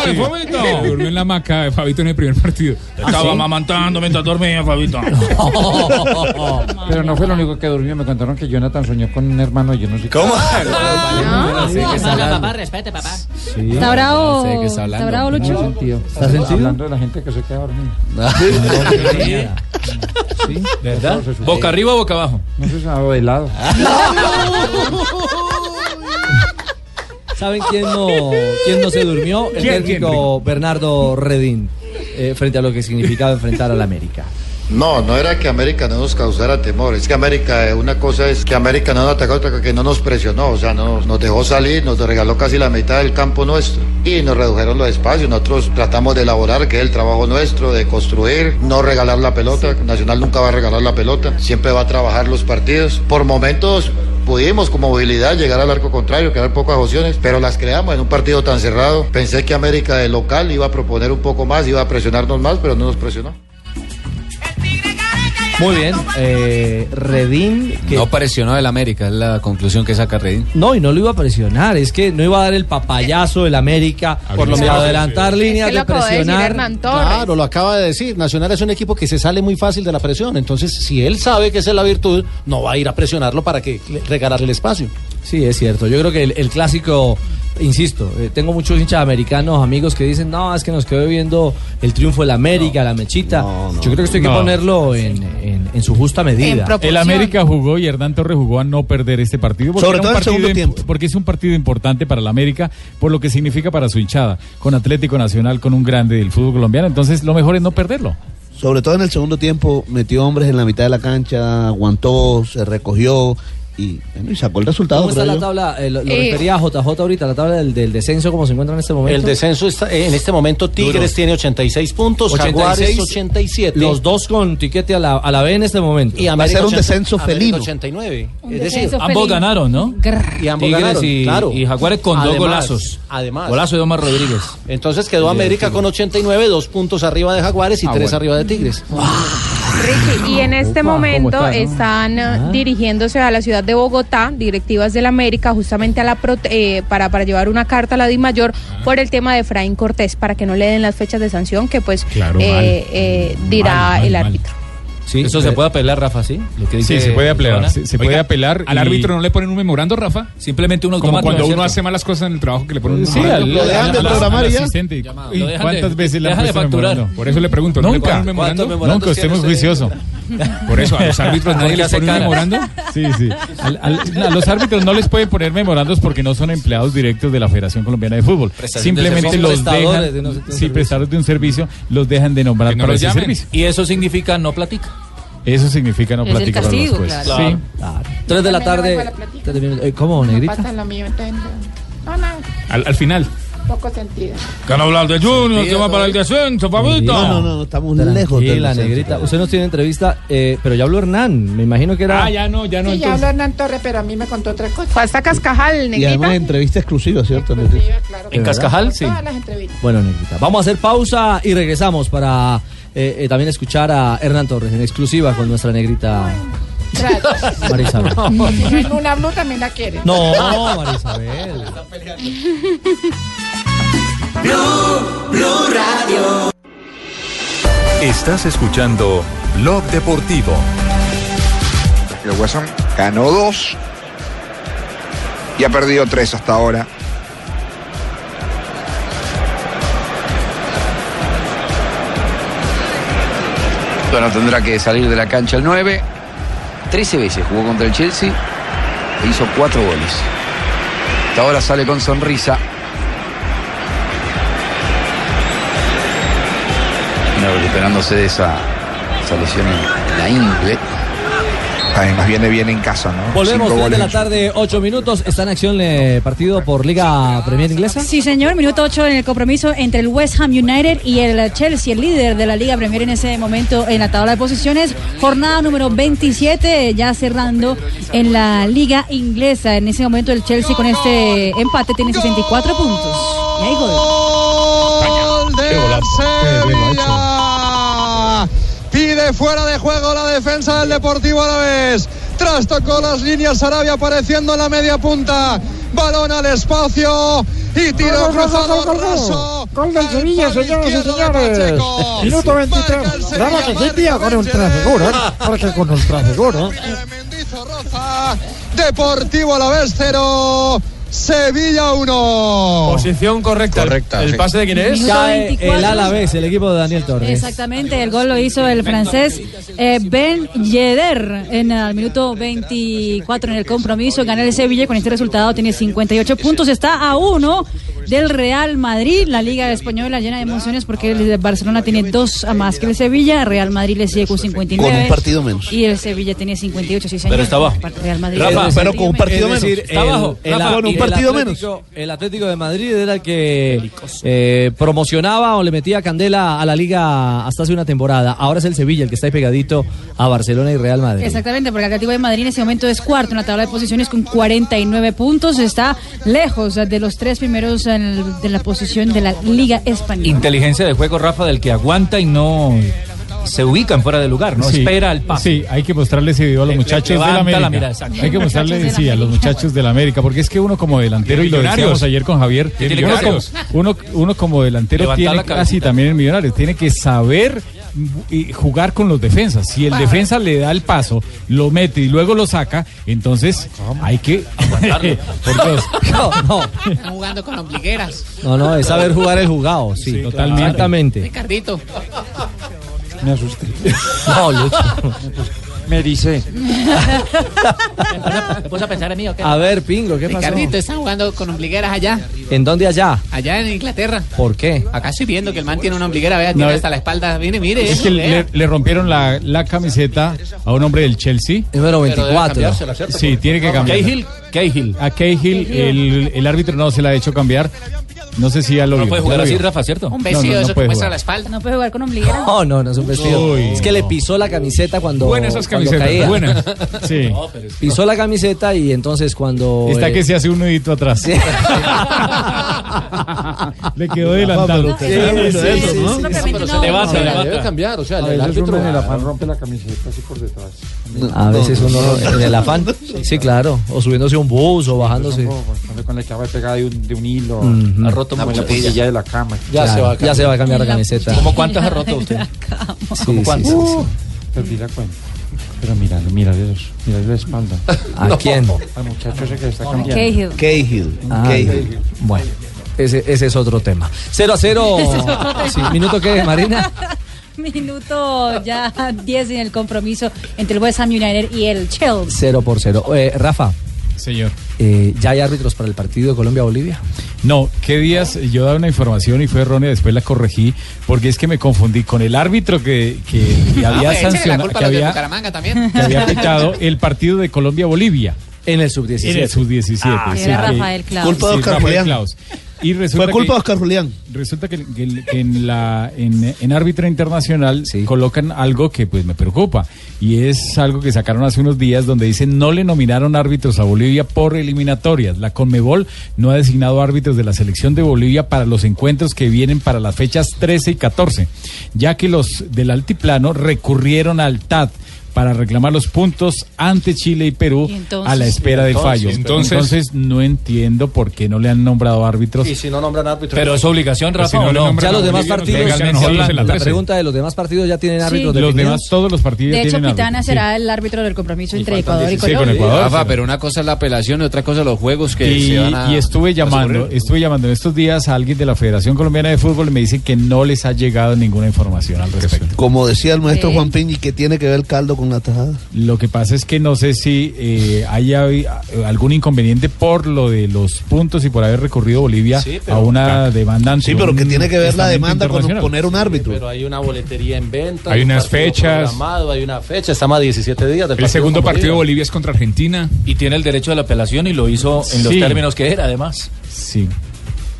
Speaker 17: Sí. Fabito. Durmió en la hamaca de Fabito en el primer partido. Te estaba
Speaker 19: ¿sí?
Speaker 17: amamantando mientras dormía, Fabito.
Speaker 6: Pero no fue lo único que durmió. Me contaron que Jonathan soñó con un hermano. Yo no sé
Speaker 9: ¿Cómo?
Speaker 16: papá, respete, papá.
Speaker 10: Está bravo, está bravo, Lucho.
Speaker 6: ¿Estás sentido? Hablando de la gente que se queda dormida. ¿Sí?
Speaker 12: ¿Verdad? ¿Boca arriba o boca abajo?
Speaker 6: No se sabe de lado.
Speaker 5: ¿Saben quién no, quién no se durmió? El
Speaker 6: ¿Quién,
Speaker 5: técnico Bernardo Redín, eh, frente a lo que significaba enfrentar al América.
Speaker 22: No, no era que América no nos causara temor, es que América, eh, una cosa es que América no nos atacó, otra cosa que no nos presionó, o sea, no, nos dejó salir, nos regaló casi la mitad del campo nuestro y nos redujeron los espacios, nosotros tratamos de elaborar, que es el trabajo nuestro, de construir, no regalar la pelota, Nacional nunca va a regalar la pelota, siempre va a trabajar los partidos, por momentos pudimos con movilidad llegar al arco contrario, crear pocas opciones, pero las creamos en un partido tan cerrado, pensé que América de local iba a proponer un poco más, iba a presionarnos más, pero no nos presionó.
Speaker 5: Muy bien. Eh, Redín. Que...
Speaker 8: No presionó el América, es la conclusión que saca Redín.
Speaker 5: No, y no lo iba a presionar. Es que no iba a dar el papayazo del América por lo menos adelantar líneas
Speaker 18: Es que lo
Speaker 5: de presionar.
Speaker 11: Claro, lo acaba de decir. Nacional es un equipo que se sale muy fácil de la presión. Entonces, si él sabe que esa es la virtud, no va a ir a presionarlo para que le- regalarle el espacio.
Speaker 5: Sí, es cierto. Yo creo que el, el clásico, insisto, eh, tengo muchos hinchas americanos, amigos que dicen, no, es que nos quedó viendo el triunfo de la América, la mechita. Yo creo que esto hay que ponerlo en, en- en su justa medida.
Speaker 19: El América jugó y Hernán Torres jugó a no perder este partido.
Speaker 5: Sobre
Speaker 19: era un
Speaker 5: todo en el
Speaker 19: partido
Speaker 5: segundo tiempo.
Speaker 19: Porque es un partido importante para el América, por lo que significa para su hinchada, con Atlético Nacional, con un grande del fútbol colombiano. Entonces, lo mejor es no perderlo.
Speaker 9: Sobre todo en el segundo tiempo, metió hombres en la mitad de la cancha, aguantó, se recogió y, bueno, y sacó el resultado.
Speaker 5: ¿Cómo está la
Speaker 9: yo.
Speaker 5: tabla? Eh, lo lo
Speaker 18: Eh.
Speaker 5: refería a JJ ahorita, la tabla del, del descenso, como se encuentra en este momento.
Speaker 11: El descenso está, eh, en este momento Tigres
Speaker 5: Duro.
Speaker 11: tiene 86 puntos, Jaguares 87.
Speaker 5: Los dos con tiquete a la, a la B en este momento.
Speaker 11: Y América
Speaker 5: Va a ser un
Speaker 11: 80,
Speaker 5: descenso felino.
Speaker 11: 89.
Speaker 10: Un
Speaker 11: es decir,
Speaker 12: Ambos ganaron, ¿no?
Speaker 11: y ambos
Speaker 12: Tigres
Speaker 11: ganaron,
Speaker 12: y,
Speaker 11: claro.
Speaker 12: y Jaguares con dos golazos.
Speaker 11: Además.
Speaker 12: Golazo de Omar Rodríguez.
Speaker 11: Entonces quedó América con 89, dos puntos arriba de Jaguares y
Speaker 12: Ah,
Speaker 11: tres
Speaker 12: bueno.
Speaker 11: arriba de Tigres.
Speaker 18: Richie, y en este
Speaker 11: Opa, ¿cómo
Speaker 18: momento están eh,
Speaker 11: Ah.
Speaker 18: dirigiéndose a la ciudad de Bogotá, directivas del América, justamente a la eh, para, para llevar una carta a la DIMAYOR por el tema de Efraín Cortés, para que no le den las fechas de sanción que pues
Speaker 19: Claro,
Speaker 18: eh, eh, dirá
Speaker 19: Mal, mal,
Speaker 18: el
Speaker 19: mal.
Speaker 5: Sí,
Speaker 12: Eso se puede apelar, Rafa, ¿sí? Lo que
Speaker 19: Sí,
Speaker 12: dice
Speaker 19: se puede apelar. Se, puede apelar.
Speaker 17: ¿Al
Speaker 19: y-
Speaker 17: árbitro no le ponen un memorando, Rafa?
Speaker 12: Simplemente un
Speaker 17: Como cuando
Speaker 12: ¿no es
Speaker 17: uno hace malas cosas en el trabajo que le ponen un
Speaker 19: Sí,
Speaker 17: memorando.
Speaker 9: Lo dejan de programar ya.
Speaker 19: asistente. ¿Y
Speaker 12: Lo dejan de-
Speaker 19: ¿Cuántas veces le han puesto memorando?
Speaker 17: Por eso le pregunto, ¿no le
Speaker 19: Nunca.
Speaker 17: ponen un memorando?
Speaker 19: Nunca, usted es muy juicioso.
Speaker 17: Por eso, a los árbitros nadie les
Speaker 12: hace
Speaker 17: pone memorando.
Speaker 19: Sí, sí. Al- al- a los árbitros no les pueden poner memorandos porque no son empleados directos de la Federación Colombiana de Fútbol.
Speaker 12: Prestación
Speaker 19: Simplemente los dejan,
Speaker 12: de un- de un
Speaker 19: sí, prestadores de un servicio, los dejan de nombrar
Speaker 17: no
Speaker 19: para ese servicio.
Speaker 12: Y eso significa no platica.
Speaker 19: Eso significa no
Speaker 10: Es el
Speaker 19: platicar para los jueces.
Speaker 10: claro.
Speaker 19: Sí.
Speaker 5: Claro. Tres de la
Speaker 20: no
Speaker 5: tarde.
Speaker 20: la.
Speaker 5: Eh, ¿Cómo,
Speaker 20: No
Speaker 5: negrita?
Speaker 20: pasa lo mío, entonces. No, no,
Speaker 17: Al, al final.
Speaker 20: poco sentido.
Speaker 12: Que no hablar de Junior, que va para el descenso, Fabito.
Speaker 9: No, no, no, no, estamos lejos
Speaker 5: Tranquila,
Speaker 9: descenso.
Speaker 5: negrita. Usted nos tiene entrevista, eh, pero ya habló Hernán. Me imagino que era.
Speaker 17: Ah, ya no, ya no.
Speaker 20: Sí, ya
Speaker 17: entonces.
Speaker 20: habló Hernán Torres, pero a mí me contó otra cosa.
Speaker 18: Fue hasta Cascajal,
Speaker 9: Y
Speaker 18: negrita.
Speaker 9: además entrevista exclusiva, ¿cierto?
Speaker 20: Exclusiva, claro.
Speaker 12: En Cascajal, sí.
Speaker 20: Todas las entrevistas.
Speaker 5: Bueno, negrita. Vamos a hacer pausa y regresamos para eh, eh, también escuchar a Hernán Torres en exclusiva con nuestra negrita
Speaker 20: Gracias.
Speaker 5: Marisabel.
Speaker 20: Si no es Luna Blue también la quiere.
Speaker 5: No, Marisabel.
Speaker 23: Estás escuchando Blog Deportivo.
Speaker 14: El West Ham ganó dos y ha perdido tres hasta ahora.
Speaker 24: Bueno, tendrá que salir de la cancha el 9. 13 veces jugó contra el Chelsea e hizo 4 goles. Hasta ahora sale con sonrisa. Bueno, recuperándose de esa, esa lesión en la ingle.
Speaker 14: Además viene bien en casa, ¿no?
Speaker 5: Volvemos,
Speaker 14: Cinco
Speaker 5: 3 de la tarde, 8 minutos. ¿Está en acción el partido por Liga Premier Inglesa?
Speaker 10: Sí, señor. Minuto 8 en el compromiso entre el West Ham United y el Chelsea, el líder de la Liga Premier en ese momento en la tabla de posiciones. Jornada número 27, ya cerrando en la Liga Inglesa. En ese momento el Chelsea con este empate tiene 64 puntos. Y hay gol.
Speaker 25: Gol de Sevilla. Fuera de juego la defensa del Deportivo Alavés. Trastocó las líneas Sarabia apareciendo en la media punta. Balón al espacio y tiro
Speaker 20: Gol,
Speaker 25: cruzado
Speaker 20: gol, gol, gol. del Sevilla, señoras y señores. Minuto 23. Claro que tío, con ultra seguro. ¿eh? Porque con ultra seguro.
Speaker 25: Deportivo Alavés 0. Sevilla 1.
Speaker 12: Posición correcta.
Speaker 14: Correcta,
Speaker 12: ¿El
Speaker 14: sí.
Speaker 12: pase de quién es?
Speaker 10: Minuto
Speaker 5: Cae
Speaker 10: 24.
Speaker 5: el Alavés, el equipo de Daniel Torres.
Speaker 10: Exactamente, el gol lo hizo el francés eh, Ben Yedder en el minuto 24 en el compromiso. Gana el Sevilla con este resultado, tiene 58 puntos, está a uno del Real Madrid. La Liga Española llena de emociones porque el Barcelona tiene dos a más que el Sevilla. Real Madrid le sigue con 59.
Speaker 9: Con un partido menos.
Speaker 10: Y el Sevilla tiene 58, sí, señor.
Speaker 12: Pero está abajo.
Speaker 10: Real Madrid.
Speaker 9: Rafa, pero con un partido menos.
Speaker 12: Está
Speaker 5: el-
Speaker 12: abajo.
Speaker 5: El-
Speaker 9: partido
Speaker 5: Atlético- El Atlético de Madrid era el que eh, promocionaba o le metía candela a la liga hasta hace una temporada. Ahora es el Sevilla el que está ahí pegadito a Barcelona y Real Madrid.
Speaker 10: Exactamente, porque el Atlético de Madrid en ese momento es cuarto en la tabla de posiciones con 49 puntos. Está lejos de los tres primeros en el- de la posición de la Liga Española.
Speaker 12: Inteligencia de juego, Rafa, del que aguanta y no se ubican fuera de lugar, ¿no?
Speaker 19: Sí.
Speaker 12: Espera el paso.
Speaker 19: Sí, hay que mostrarle ese video a los
Speaker 12: Le-
Speaker 19: muchachos de
Speaker 12: levanta
Speaker 19: la América.
Speaker 12: la mirada, exacto.
Speaker 19: hay que mostrarle,
Speaker 12: de
Speaker 19: sí, a los muchachos de la América, porque es que uno como delantero, y lo
Speaker 12: Millonarios.
Speaker 19: decíamos ayer con Javier,
Speaker 12: Tiene
Speaker 19: uno como, uno, uno como delantero
Speaker 12: Levantar
Speaker 19: tiene, así también en Millonarios, tiene que saber y jugar con los defensas. Si el defensa le da el paso, lo mete y luego lo saca, entonces hay que... Por Dios.
Speaker 5: No, no.
Speaker 26: Están jugando con ombligueras.
Speaker 5: No, no, es saber jugar el jugado, sí,
Speaker 19: totalmente.
Speaker 5: Exactamente.
Speaker 26: Ricardito.
Speaker 6: Me asusté.
Speaker 5: No, Lucho.
Speaker 6: Me dice.
Speaker 26: ¿Me puse a pensar en mí o qué?
Speaker 5: A ver, Pingo, ¿qué pasó?
Speaker 26: Ricardito, están jugando con ombligueras allá.
Speaker 5: ¿En dónde allá?
Speaker 26: Allá en Inglaterra.
Speaker 5: ¿Por qué?
Speaker 26: Acá estoy viendo que el man tiene una ombliguera, vea, tiene hasta la espalda. Mire, mire.
Speaker 19: Es
Speaker 26: eso,
Speaker 19: que
Speaker 26: vea.
Speaker 19: le, le rompieron la, la camiseta a un hombre del Chelsea.
Speaker 5: Número 24.
Speaker 19: Sí, tiene que cambiar.
Speaker 12: Cahill, Cahill.
Speaker 19: A Cahill, el, el árbitro no se la ha hecho cambiar. No sé si ya lo
Speaker 12: No
Speaker 19: vio.
Speaker 12: puede
Speaker 19: ¿Ya
Speaker 12: jugar
Speaker 19: lo
Speaker 12: así,
Speaker 19: vio?
Speaker 12: Rafa, ¿cierto?
Speaker 26: Un vestido
Speaker 19: no,
Speaker 26: eso que
Speaker 19: puede
Speaker 26: muestra
Speaker 19: jugar.
Speaker 26: la espalda.
Speaker 10: No puede jugar con ombliguera.
Speaker 5: No, no, no es un vestido.
Speaker 19: Uy,
Speaker 5: es que le pisó la camiseta cuando,
Speaker 17: Buenas esas
Speaker 5: cuando
Speaker 17: camisetas,
Speaker 5: caía.
Speaker 17: buenas.
Speaker 19: Sí.
Speaker 5: Pisó la camiseta y entonces cuando...
Speaker 19: Está
Speaker 5: eh,
Speaker 19: que se hace un nudito atrás. Le quedó adelantado.
Speaker 5: Sí, sí, sí,
Speaker 10: No,
Speaker 5: sí,
Speaker 12: se
Speaker 10: no.
Speaker 12: levanta,
Speaker 10: No,
Speaker 12: levanta.
Speaker 11: Debe cambiar, o sea,
Speaker 6: A
Speaker 11: el,
Speaker 6: veces
Speaker 11: árbitro.
Speaker 6: uno en el afán rompe la camiseta así por detrás.
Speaker 5: A veces uno en el afán. Sí, claro. O subiéndose a un bus o bajándose.
Speaker 6: Como Cuando con la chava pegada de un, de un hilo.
Speaker 5: Ujú.
Speaker 12: Roto
Speaker 6: la
Speaker 12: mucho.
Speaker 6: puntilla de la cama.
Speaker 5: Ya, se va, ya se va a cambiar la camiseta.
Speaker 12: ¿Cómo cuántas ha roto usted?
Speaker 5: Sí,
Speaker 12: ¿Cómo
Speaker 5: sí,
Speaker 12: cuántas?
Speaker 5: sí, sí.
Speaker 6: Perdí la cuenta. Pero míralo, míralo, míralo la espalda.
Speaker 5: ¿A quién?
Speaker 6: Al muchacho ese que está cambiando.
Speaker 10: Cahill.
Speaker 9: Cahill.
Speaker 5: Ah,
Speaker 9: Cahill.
Speaker 5: Bueno, ese, ese es otro tema. 0 a 0.
Speaker 10: Ese es otro tema.
Speaker 5: Sí, ¿Minuto qué, Marina?
Speaker 10: Minuto ya 10 en el compromiso entre el West Ham United y el Chelsea.
Speaker 5: 0 por 0. Eh, Rafa,
Speaker 19: Señor.
Speaker 5: eh, ¿ya hay árbitros para el partido de Colombia-Bolivia?
Speaker 19: No, qué días yo daba una información y fue errónea, después la corregí, porque es que me confundí con el árbitro que, que, que
Speaker 26: Ah,
Speaker 19: había
Speaker 26: pues,
Speaker 19: sancionado,
Speaker 26: culpa
Speaker 19: que había, que había pitado el partido de Colombia-Bolivia.
Speaker 5: En el sub-17.
Speaker 19: En el sub-17.
Speaker 5: Ah,
Speaker 19: sí,
Speaker 10: era
Speaker 19: que-
Speaker 10: Rafael Klaus.
Speaker 9: Culpa de
Speaker 19: Sí, Rafael
Speaker 9: Julián.
Speaker 19: Y resulta
Speaker 9: Fue culpa
Speaker 19: que-
Speaker 9: de Oscar Julián.
Speaker 19: Resulta que, que- que en la en, en árbitro internacional colocan algo que pues me preocupa y es algo que sacaron hace unos días donde dicen no le nominaron árbitros a Bolivia por eliminatorias. La Conmebol no ha designado árbitros de la selección de Bolivia para los encuentros que vienen para las fechas 13 y 14, ya que los del altiplano recurrieron al TAT para reclamar los puntos ante Chile y Perú
Speaker 10: Y entonces-
Speaker 19: a la espera del fallo.
Speaker 17: entonces-
Speaker 19: Entonces no entiendo por qué no le han nombrado árbitros.
Speaker 11: Y si no nombran árbitros.
Speaker 12: Pero es obligación,
Speaker 19: Pues si
Speaker 12: Rafa,
Speaker 19: no
Speaker 12: ¿o
Speaker 19: le
Speaker 12: no?
Speaker 19: nombran
Speaker 5: Ya los demás partidos, sí,
Speaker 19: la
Speaker 5: la
Speaker 19: 13.
Speaker 5: pregunta de los demás partidos ya tienen árbitros
Speaker 19: Los
Speaker 5: definidos.
Speaker 19: demás, todos los partidos
Speaker 10: De hecho,
Speaker 19: tienen
Speaker 10: Pitana
Speaker 19: árbitro,
Speaker 10: será el árbitro del compromiso entre Ecuador y
Speaker 19: 16
Speaker 10: Colombia.
Speaker 19: con Ecuador.
Speaker 24: Rafa, pero una cosa es la apelación y otra cosa los juegos que
Speaker 19: y,
Speaker 24: se van a.
Speaker 19: y estuve llamando, estuve llamando en estos días a alguien de la Federación Colombiana de Fútbol y me dice que no les ha llegado ninguna información al respecto.
Speaker 9: Como decía el maestro
Speaker 10: Sí.
Speaker 9: Juan Piñi, que tiene que ver el caldo con la tajada.
Speaker 19: Lo que pasa es que no sé si eh, haya eh, algún inconveniente por lo de los puntos y por haber recurrido Bolivia
Speaker 11: Sí, pero-
Speaker 19: a una demanda
Speaker 9: Sí, pero que
Speaker 19: un
Speaker 9: tiene que ver la demanda con poner un árbitro.
Speaker 11: Pero hay una boletería en venta.
Speaker 17: Hay
Speaker 11: un
Speaker 17: unas
Speaker 11: partido
Speaker 17: fechas.
Speaker 11: hay una fecha, estamos a 17 días del
Speaker 17: El segundo
Speaker 11: con
Speaker 17: partido de
Speaker 11: Bolivia.
Speaker 17: Bolivia es contra Argentina.
Speaker 12: Y tiene el derecho de la apelación y lo hizo en los términos que era, además.
Speaker 19: Sí.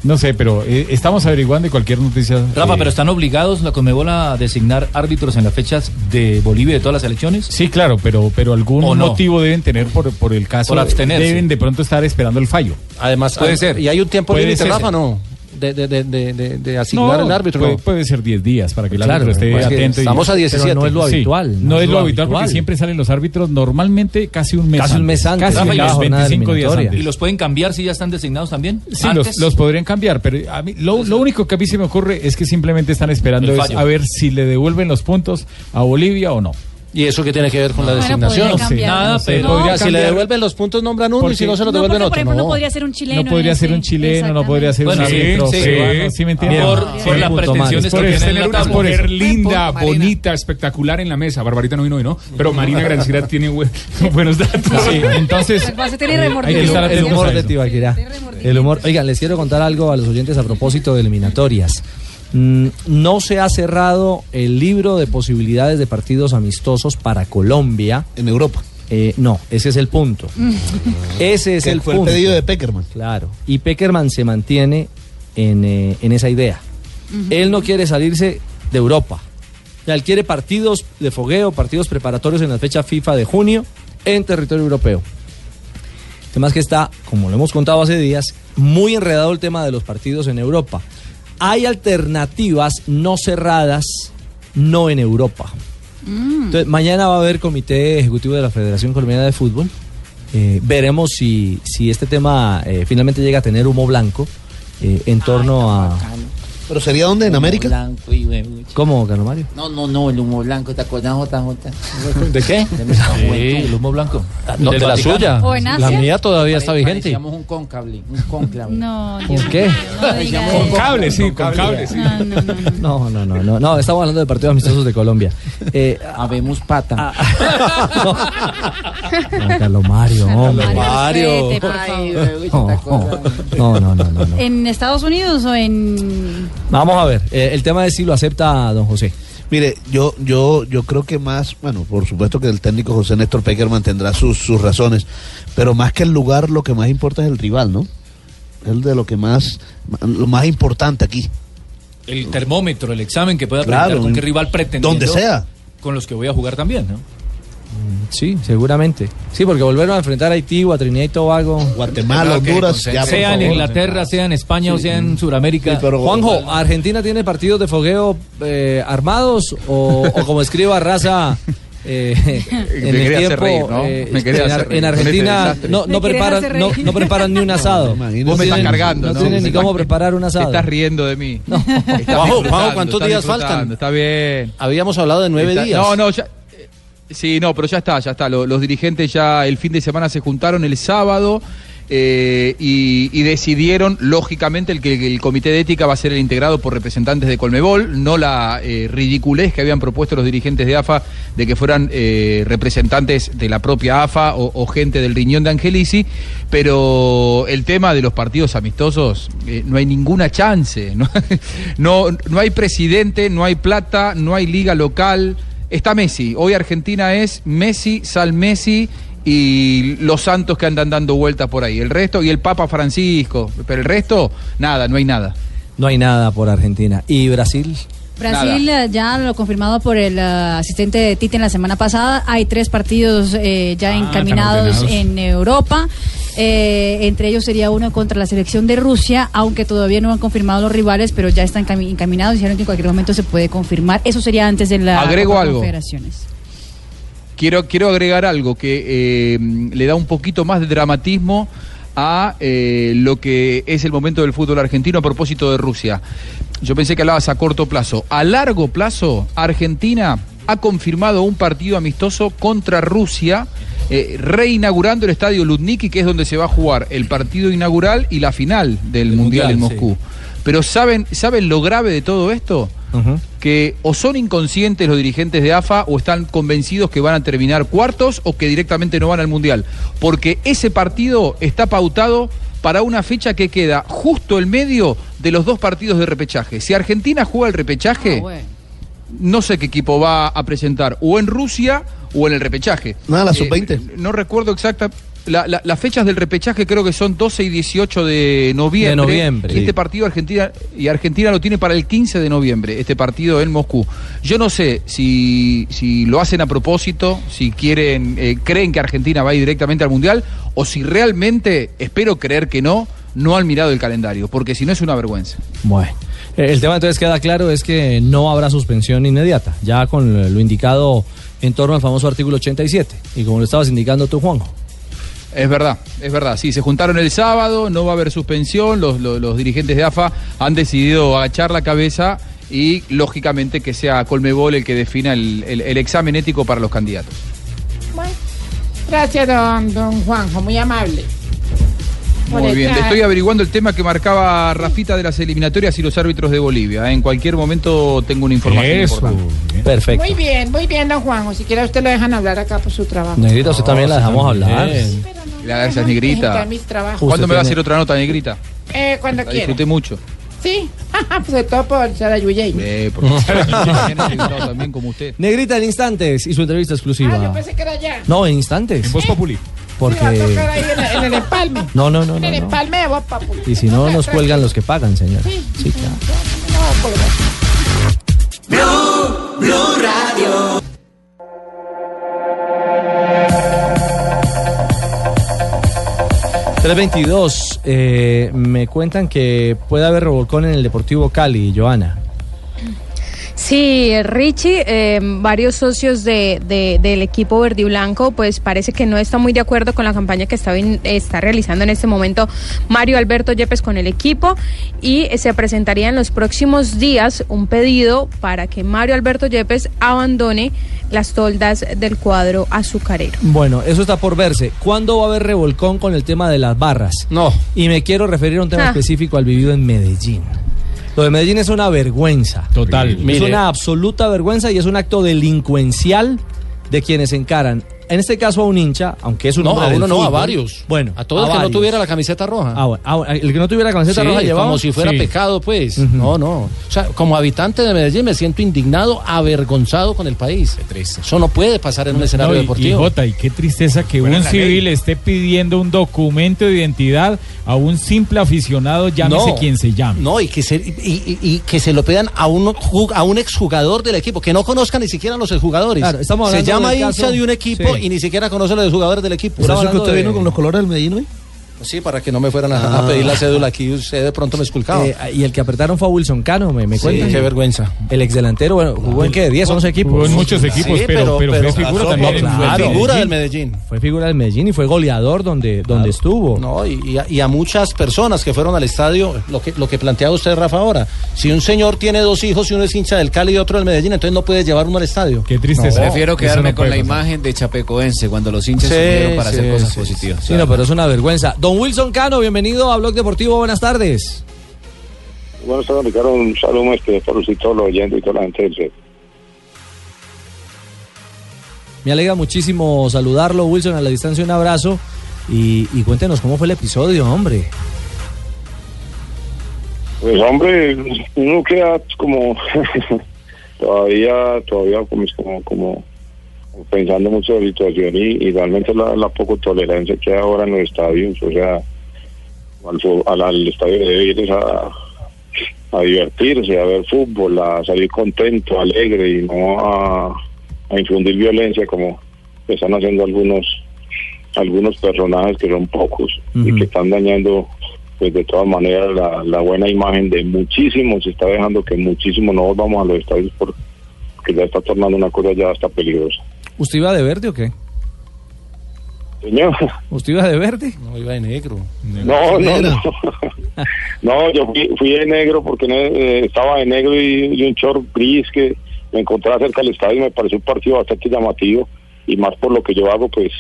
Speaker 19: No sé, pero eh, estamos averiguando y cualquier noticia.
Speaker 12: Rafa,
Speaker 19: eh,
Speaker 12: pero ¿están obligados la Conmebol a designar árbitros en las fechas de Bolivia y de todas las elecciones?
Speaker 19: Sí, claro, pero, pero algún motivo deben tener por, por el caso.
Speaker 12: Por abstenerse.
Speaker 19: Deben de pronto estar esperando el fallo.
Speaker 11: Además,
Speaker 12: Puede
Speaker 11: hay-
Speaker 12: ser.
Speaker 11: Y hay un tiempo
Speaker 19: Puede
Speaker 11: límite. Rafa, ¿no? De, de, de, de, de- de asignar
Speaker 19: No,
Speaker 11: el árbitro.
Speaker 19: puede, ser 10 días para que el
Speaker 5: Claro,
Speaker 19: árbitro esté
Speaker 5: pues
Speaker 19: atento. y-
Speaker 11: estamos a 17.
Speaker 5: Pero no es lo
Speaker 19: Sí,
Speaker 5: habitual.
Speaker 19: No, es lo habitual porque siempre salen los árbitros normalmente casi un mes
Speaker 5: Casi un mes antes,
Speaker 19: Casi
Speaker 5: y jornada
Speaker 19: 25 días antes.
Speaker 12: ¿Y los pueden cambiar si ya están designados también?
Speaker 19: Sí, los, los podrían cambiar, pero a mí, lo, lo único que a mí se me ocurre es que simplemente están esperando es a ver si le devuelven los puntos a Bolivia o no.
Speaker 11: ¿Y eso qué tiene que ver con la designación?
Speaker 12: Nada,
Speaker 19: No sé,
Speaker 12: pero-
Speaker 19: podría
Speaker 11: si le devuelven los puntos, nombran uno y si no se los
Speaker 10: No,
Speaker 11: devuelven
Speaker 10: porque, por
Speaker 11: otro.
Speaker 10: ejemplo, no
Speaker 11: No.
Speaker 10: podría ser un chileno.
Speaker 19: No podría ser un chileno, no podría ser
Speaker 12: Bueno,
Speaker 19: un
Speaker 12: sí,
Speaker 19: árbitro
Speaker 12: sí,
Speaker 19: peruano, ¿sí me entiendes?
Speaker 12: Por,
Speaker 19: Sí,
Speaker 12: por las pretensiones
Speaker 19: Por
Speaker 12: que tiene
Speaker 17: tener
Speaker 12: la
Speaker 17: una
Speaker 12: tabla.
Speaker 17: mujer linda, bonita, espectacular en la mesa. Barbarita no vino hoy, ¿no? Pero Marina Granciera tiene buen- buenos datos.
Speaker 19: Sí, entonces
Speaker 10: Lo
Speaker 5: El humor de. Tibaquirá. El humor. Oigan, les quiero contar algo a los oyentes a propósito de eliminatorias. Mm, No se ha cerrado el libro de posibilidades de partidos amistosos para Colombia.
Speaker 9: En Europa.
Speaker 5: Eh, no, ese es el punto. Ese es
Speaker 9: Que
Speaker 5: el
Speaker 9: fue
Speaker 5: punto.
Speaker 9: el pedido de Peckerman.
Speaker 5: Claro. Y Peckerman se mantiene en, eh, en esa idea. Él no quiere salirse de Europa. Él quiere partidos de fogueo, partidos preparatorios en la fecha FIFA de junio en territorio europeo. Además que está, como lo hemos contado hace días, muy enredado el tema de los partidos en Europa. Hay alternativas no cerradas no en Europa.
Speaker 10: Mm.
Speaker 5: Entonces, mañana va a haber comité ejecutivo de la Federación Colombiana de Fútbol. Eh, veremos si, si este tema eh, finalmente llega a tener humo blanco eh, en torno a...
Speaker 9: ¿Pero sería dónde? ¿En América?
Speaker 16: Blanco y huevo.
Speaker 5: ¿Cómo, Carlos Mario?
Speaker 16: No, no, no, el humo blanco, ¿te acuerdas, JJ?
Speaker 5: ¿De qué?
Speaker 16: De
Speaker 11: el humo blanco.
Speaker 5: No,
Speaker 11: de la suya.
Speaker 10: ¿O en
Speaker 11: La mía todavía está vigente.
Speaker 16: Parecíamos un cónclave, un.
Speaker 10: No,
Speaker 5: ¿Con
Speaker 10: Dios
Speaker 5: qué?
Speaker 10: no
Speaker 16: Con cable,
Speaker 17: sí, con cable, sí.
Speaker 10: No, no, no, no.
Speaker 5: No, estamos hablando de partidos amistosos de Colombia. Eh,
Speaker 16: Habemos pata.
Speaker 5: no, Carlos Mario, hombre.
Speaker 10: Mario,
Speaker 5: no, no, no, no.
Speaker 10: ¿En Estados Unidos o en...?
Speaker 5: Vamos a ver, eh, el tema de si lo acepta don José.
Speaker 9: Mire, yo, yo, yo creo que más, bueno, por supuesto que el técnico José Néstor Peckerman tendrá sus, sus razones, pero más que el lugar, lo que más importa es el rival, ¿no? Es de lo que más, lo más importante aquí.
Speaker 12: El termómetro, el examen que pueda
Speaker 9: Claro,
Speaker 12: presentar con qué rival pretendiendo.
Speaker 9: donde sea.
Speaker 12: Con los que voy a jugar también, ¿no?
Speaker 5: Sí, seguramente. Sí, porque volvieron a enfrentar a Haití o a Trinidad y Tobago.
Speaker 9: Guatemala, Honduras, ya, por
Speaker 12: sea en. Inglaterra, sea en España o sea en Sudamérica.
Speaker 5: Juanjo, ¿Argentina tiene partidos de fogueo eh, armados o, o como escriba Raza eh, en
Speaker 14: Me
Speaker 5: el
Speaker 14: quería hacer
Speaker 5: tiempo
Speaker 14: reír, ¿no?
Speaker 5: eh,
Speaker 14: Me quería
Speaker 5: en,
Speaker 14: hacer
Speaker 5: Ar-
Speaker 14: reír
Speaker 5: en
Speaker 14: este
Speaker 5: Argentina no, no preparan no, no preparan ni un asado.
Speaker 14: Vos me
Speaker 5: No
Speaker 14: estás cargando,
Speaker 5: no
Speaker 14: ¿no?
Speaker 5: tienen ni cómo preparar un
Speaker 14: Te
Speaker 5: asado.
Speaker 14: estás riendo de mí.
Speaker 11: Juanjo, ¿cuántos días faltan?
Speaker 14: Está bien.
Speaker 11: Habíamos hablado de nueve
Speaker 14: Está-
Speaker 11: días.
Speaker 14: No, no, ya. Sí, no, pero ya está, ya está. Lo- Los, dirigentes ya el fin de semana se juntaron el sábado eh, y, decidieron, lógicamente, el que el comité de ética va a ser el integrado por representantes de Colmebol, no la eh, ridiculez que habían propuesto los dirigentes de AFA de que fueran eh, representantes de la propia AFA o, gente del riñón de Angelici, pero el tema de los partidos amistosos, no hay ninguna chance. No, no hay presidente, no hay plata, no hay liga local. Está Messi. Hoy Argentina es Messi, Sal Messi y los santos que andan dando vueltas por ahí. El resto, y el Papa Francisco. Pero el resto, nada, no hay nada.
Speaker 5: No hay nada por Argentina. ¿Y Brasil?
Speaker 10: Brasil eh, ya lo confirmado por el eh, asistente de Tite en la semana pasada. Hay tres partidos eh, ya encaminados
Speaker 17: están ordenados.
Speaker 10: en Europa. Eh, entre ellos sería uno contra la selección de Rusia, aunque todavía no han confirmado los rivales, pero ya están encami- encaminados y dijeron que en cualquier momento se puede confirmar. Eso sería antes de la
Speaker 14: Agrego algo.
Speaker 10: Confederaciones.
Speaker 14: Quiero, quiero agregar algo que eh, le da un poquito más de dramatismo a eh, lo que es el momento del fútbol argentino a propósito de Rusia. Yo pensé que hablabas a corto plazo. A largo plazo, Argentina ha confirmado un partido amistoso contra Rusia, eh, reinaugurando el estadio Lutniki, que es donde se va a jugar el partido inaugural y la final del Mundial, en
Speaker 5: sí.
Speaker 14: Moscú. Pero ¿saben, ¿saben lo grave de todo esto? que o son inconscientes los dirigentes de AFA o están convencidos que van a terminar cuartos o que directamente no van al Mundial. Porque ese partido está pautado para una fecha que queda justo en medio de los dos partidos de repechaje. Si Argentina juega el repechaje, no sé qué equipo va a presentar, o en Rusia o en el repechaje.
Speaker 9: Nada, la
Speaker 14: Eh,
Speaker 9: sub-20.
Speaker 14: no recuerdo exacta. la- la- las fechas del repechaje creo que son 12 y 18 de noviembre.
Speaker 5: De noviembre,
Speaker 14: Y este
Speaker 5: sí.
Speaker 14: partido Argentina y Argentina lo tiene para el 15 de noviembre, este partido en Moscú. Yo no sé si, si lo hacen a propósito, si quieren, eh, creen que Argentina va a ir directamente al Mundial, o si realmente, espero creer que no, no han mirado el calendario, porque si no es una vergüenza.
Speaker 5: Bueno, el tema entonces queda claro es que no habrá suspensión inmediata, ya con lo indicado en torno al famoso artículo 87, y como lo estabas indicando tú, Juanjo.
Speaker 14: Es verdad, es verdad. Sí, se juntaron el sábado, no va a haber suspensión. Los, los- los dirigentes de AFA han decidido agachar la cabeza y, lógicamente, que sea Colmebol el que defina el, el- el examen ético para los candidatos.
Speaker 16: Gracias, don, don Juanjo, muy amable.
Speaker 14: Muy bien, estoy averiguando el tema que marcaba Rafita de las eliminatorias y los árbitros de Bolivia. ¿eh? En cualquier momento tengo una información
Speaker 17: Eso.
Speaker 14: importante.
Speaker 5: Perfecto.
Speaker 16: Muy bien, muy bien, don Juanjo. Si quiere usted lo dejan hablar acá por su trabajo.
Speaker 5: Negrita, usted también la dejamos hablar.
Speaker 14: Gracias,
Speaker 16: Dejen
Speaker 14: Negrita. ¿Cuándo me va a hacer otra nota, Negrita?
Speaker 16: Eh, cuando quiera.
Speaker 14: disfruté mucho.
Speaker 16: Sí, sobre todo por Sarayuyey.
Speaker 14: Eh, porque también como usted.
Speaker 5: Negrita en instantes y su entrevista
Speaker 16: Ah, yo
Speaker 5: exclusiva.
Speaker 16: pensé que era allá.
Speaker 5: No, en instantes.
Speaker 17: Voz Populi.
Speaker 16: Sí, va a tocar
Speaker 5: Porque...
Speaker 16: ahí en, el- en el empalme.
Speaker 5: No, no, no,
Speaker 16: En
Speaker 5: no.
Speaker 16: el
Speaker 5: no.
Speaker 16: empalme de Voz Populi.
Speaker 5: Y si no, nos cuelgan los que pagan, señor.
Speaker 16: Sí.
Speaker 5: Sí, claro.
Speaker 16: No, colgar.
Speaker 5: 322, eh, me cuentan que puede haber revolcón en el Deportivo Cali, Joana.
Speaker 18: Sí, Richie, eh, varios socios de, de- del equipo verde y blanco, pues parece que no está muy de acuerdo con la campaña que está, está realizando en este momento Mario Alberto Yepes con el equipo y eh, se presentaría en los próximos días un pedido para que Mario Alberto Yepes abandone las toldas del cuadro azucarero.
Speaker 5: Bueno, eso está por verse. ¿Cuándo va a haber revolcón con el tema de las barras?
Speaker 8: No.
Speaker 5: Y me quiero referir a un tema
Speaker 18: Ah.
Speaker 5: específico al vivido en Medellín. Lo de Medellín es una vergüenza.
Speaker 19: Total.
Speaker 5: Es
Speaker 19: Mire.
Speaker 5: una absoluta vergüenza y es un acto delincuencial de quienes encaran. En este caso a un hincha, aunque es un
Speaker 11: No,
Speaker 5: hombre
Speaker 11: a
Speaker 5: del
Speaker 11: uno no, a varios.
Speaker 5: Bueno,
Speaker 11: A todo el que no tuviera la camiseta roja.
Speaker 5: Ah, bueno, ah, el que no tuviera la camiseta
Speaker 11: Sí,
Speaker 5: roja llevaba
Speaker 11: como si fuera
Speaker 5: Sí.
Speaker 11: pecado, pues. No, no. O sea, como habitante de Medellín me siento indignado, avergonzado con el país. Eso no puede pasar en un escenario
Speaker 19: No, y-
Speaker 11: deportivo.
Speaker 19: Y, Jota, y qué tristeza que un civil
Speaker 11: ley.
Speaker 19: esté pidiendo un documento de identidad a un simple aficionado, llámese
Speaker 11: No,
Speaker 19: quien se llame.
Speaker 11: No, y que se, y, y- y que se lo pidan a un, a un exjugador del equipo, que no conozca ni siquiera a los exjugadores.
Speaker 5: Claro, estamos
Speaker 11: se
Speaker 5: hablando
Speaker 11: llama
Speaker 5: del
Speaker 11: hincha de un equipo
Speaker 5: Sí.
Speaker 11: Y ni siquiera conoce a los jugadores del equipo.
Speaker 9: ¿Por eso que usted vino con los colores del Medellín hoy?
Speaker 11: Sí, para que no me fueran a, a
Speaker 5: Ah.
Speaker 11: pedir la cédula aquí, usted de pronto me esculcaba.
Speaker 5: Eh, y el que apretaron fue a Wilson Cano, me, me
Speaker 11: Sí, qué vergüenza.
Speaker 5: El exdelantero, bueno, jugó en qué, 10, 11 equipos.
Speaker 19: Jugó en muchos equipos,
Speaker 11: Sí,
Speaker 19: pero, pero, fue figura también en
Speaker 11: fue figura del Medellín.
Speaker 5: Fue figura del Medellín y fue goleador donde, donde estuvo.
Speaker 11: No, y, y a, y a muchas personas que fueron al estadio, lo que, lo que planteaba usted, Rafa, ahora. Si un señor tiene dos hijos y uno es hincha del Cali y otro del Medellín, entonces no puede llevar uno al estadio.
Speaker 19: Qué
Speaker 8: Prefiero quedarme con la imagen de Chapecoense cuando los hinchas
Speaker 5: Sí,
Speaker 8: se unieron para
Speaker 5: sí,
Speaker 8: hacer cosas
Speaker 5: sí,
Speaker 8: positivas.
Speaker 5: Sí, no, pero es una vergüenza. Don Wilson Cano, bienvenido a Blog Deportivo, buenas tardes.
Speaker 27: Bueno, tardes, Ricardo. Un saludo este, por usted todos los oyentes y toda la gente.
Speaker 5: Me alegra muchísimo saludarlo, Wilson, a la distancia un abrazo. Y, y cuéntenos cómo fue el episodio, hombre.
Speaker 27: Pues hombre, uno queda como todavía, todavía como, como, como pensando mucho en la situación y, y realmente la, la poco tolerancia que hay ahora en los estadios, o sea, al, al, al estadio debe ir a, a divertirse, a ver fútbol, a salir contento, alegre y no a, a infundir violencia como están haciendo algunos algunos personajes que son pocos y que están dañando pues de todas maneras la, la buena imagen de muchísimos se está dejando que muchísimos no volvamos a los estadios por- porque ya está tornando una cosa ya hasta peligrosa
Speaker 5: ¿Usted iba de verde o qué?
Speaker 27: señor
Speaker 5: ¿Usted iba de verde?
Speaker 11: No, iba de negro.
Speaker 27: no no no no yo fui, fui de negro porque eh, estaba de negro y, y un short gris que me encontraba cerca del estadio y me pareció un partido bastante llamativo y más por lo que yo hago pues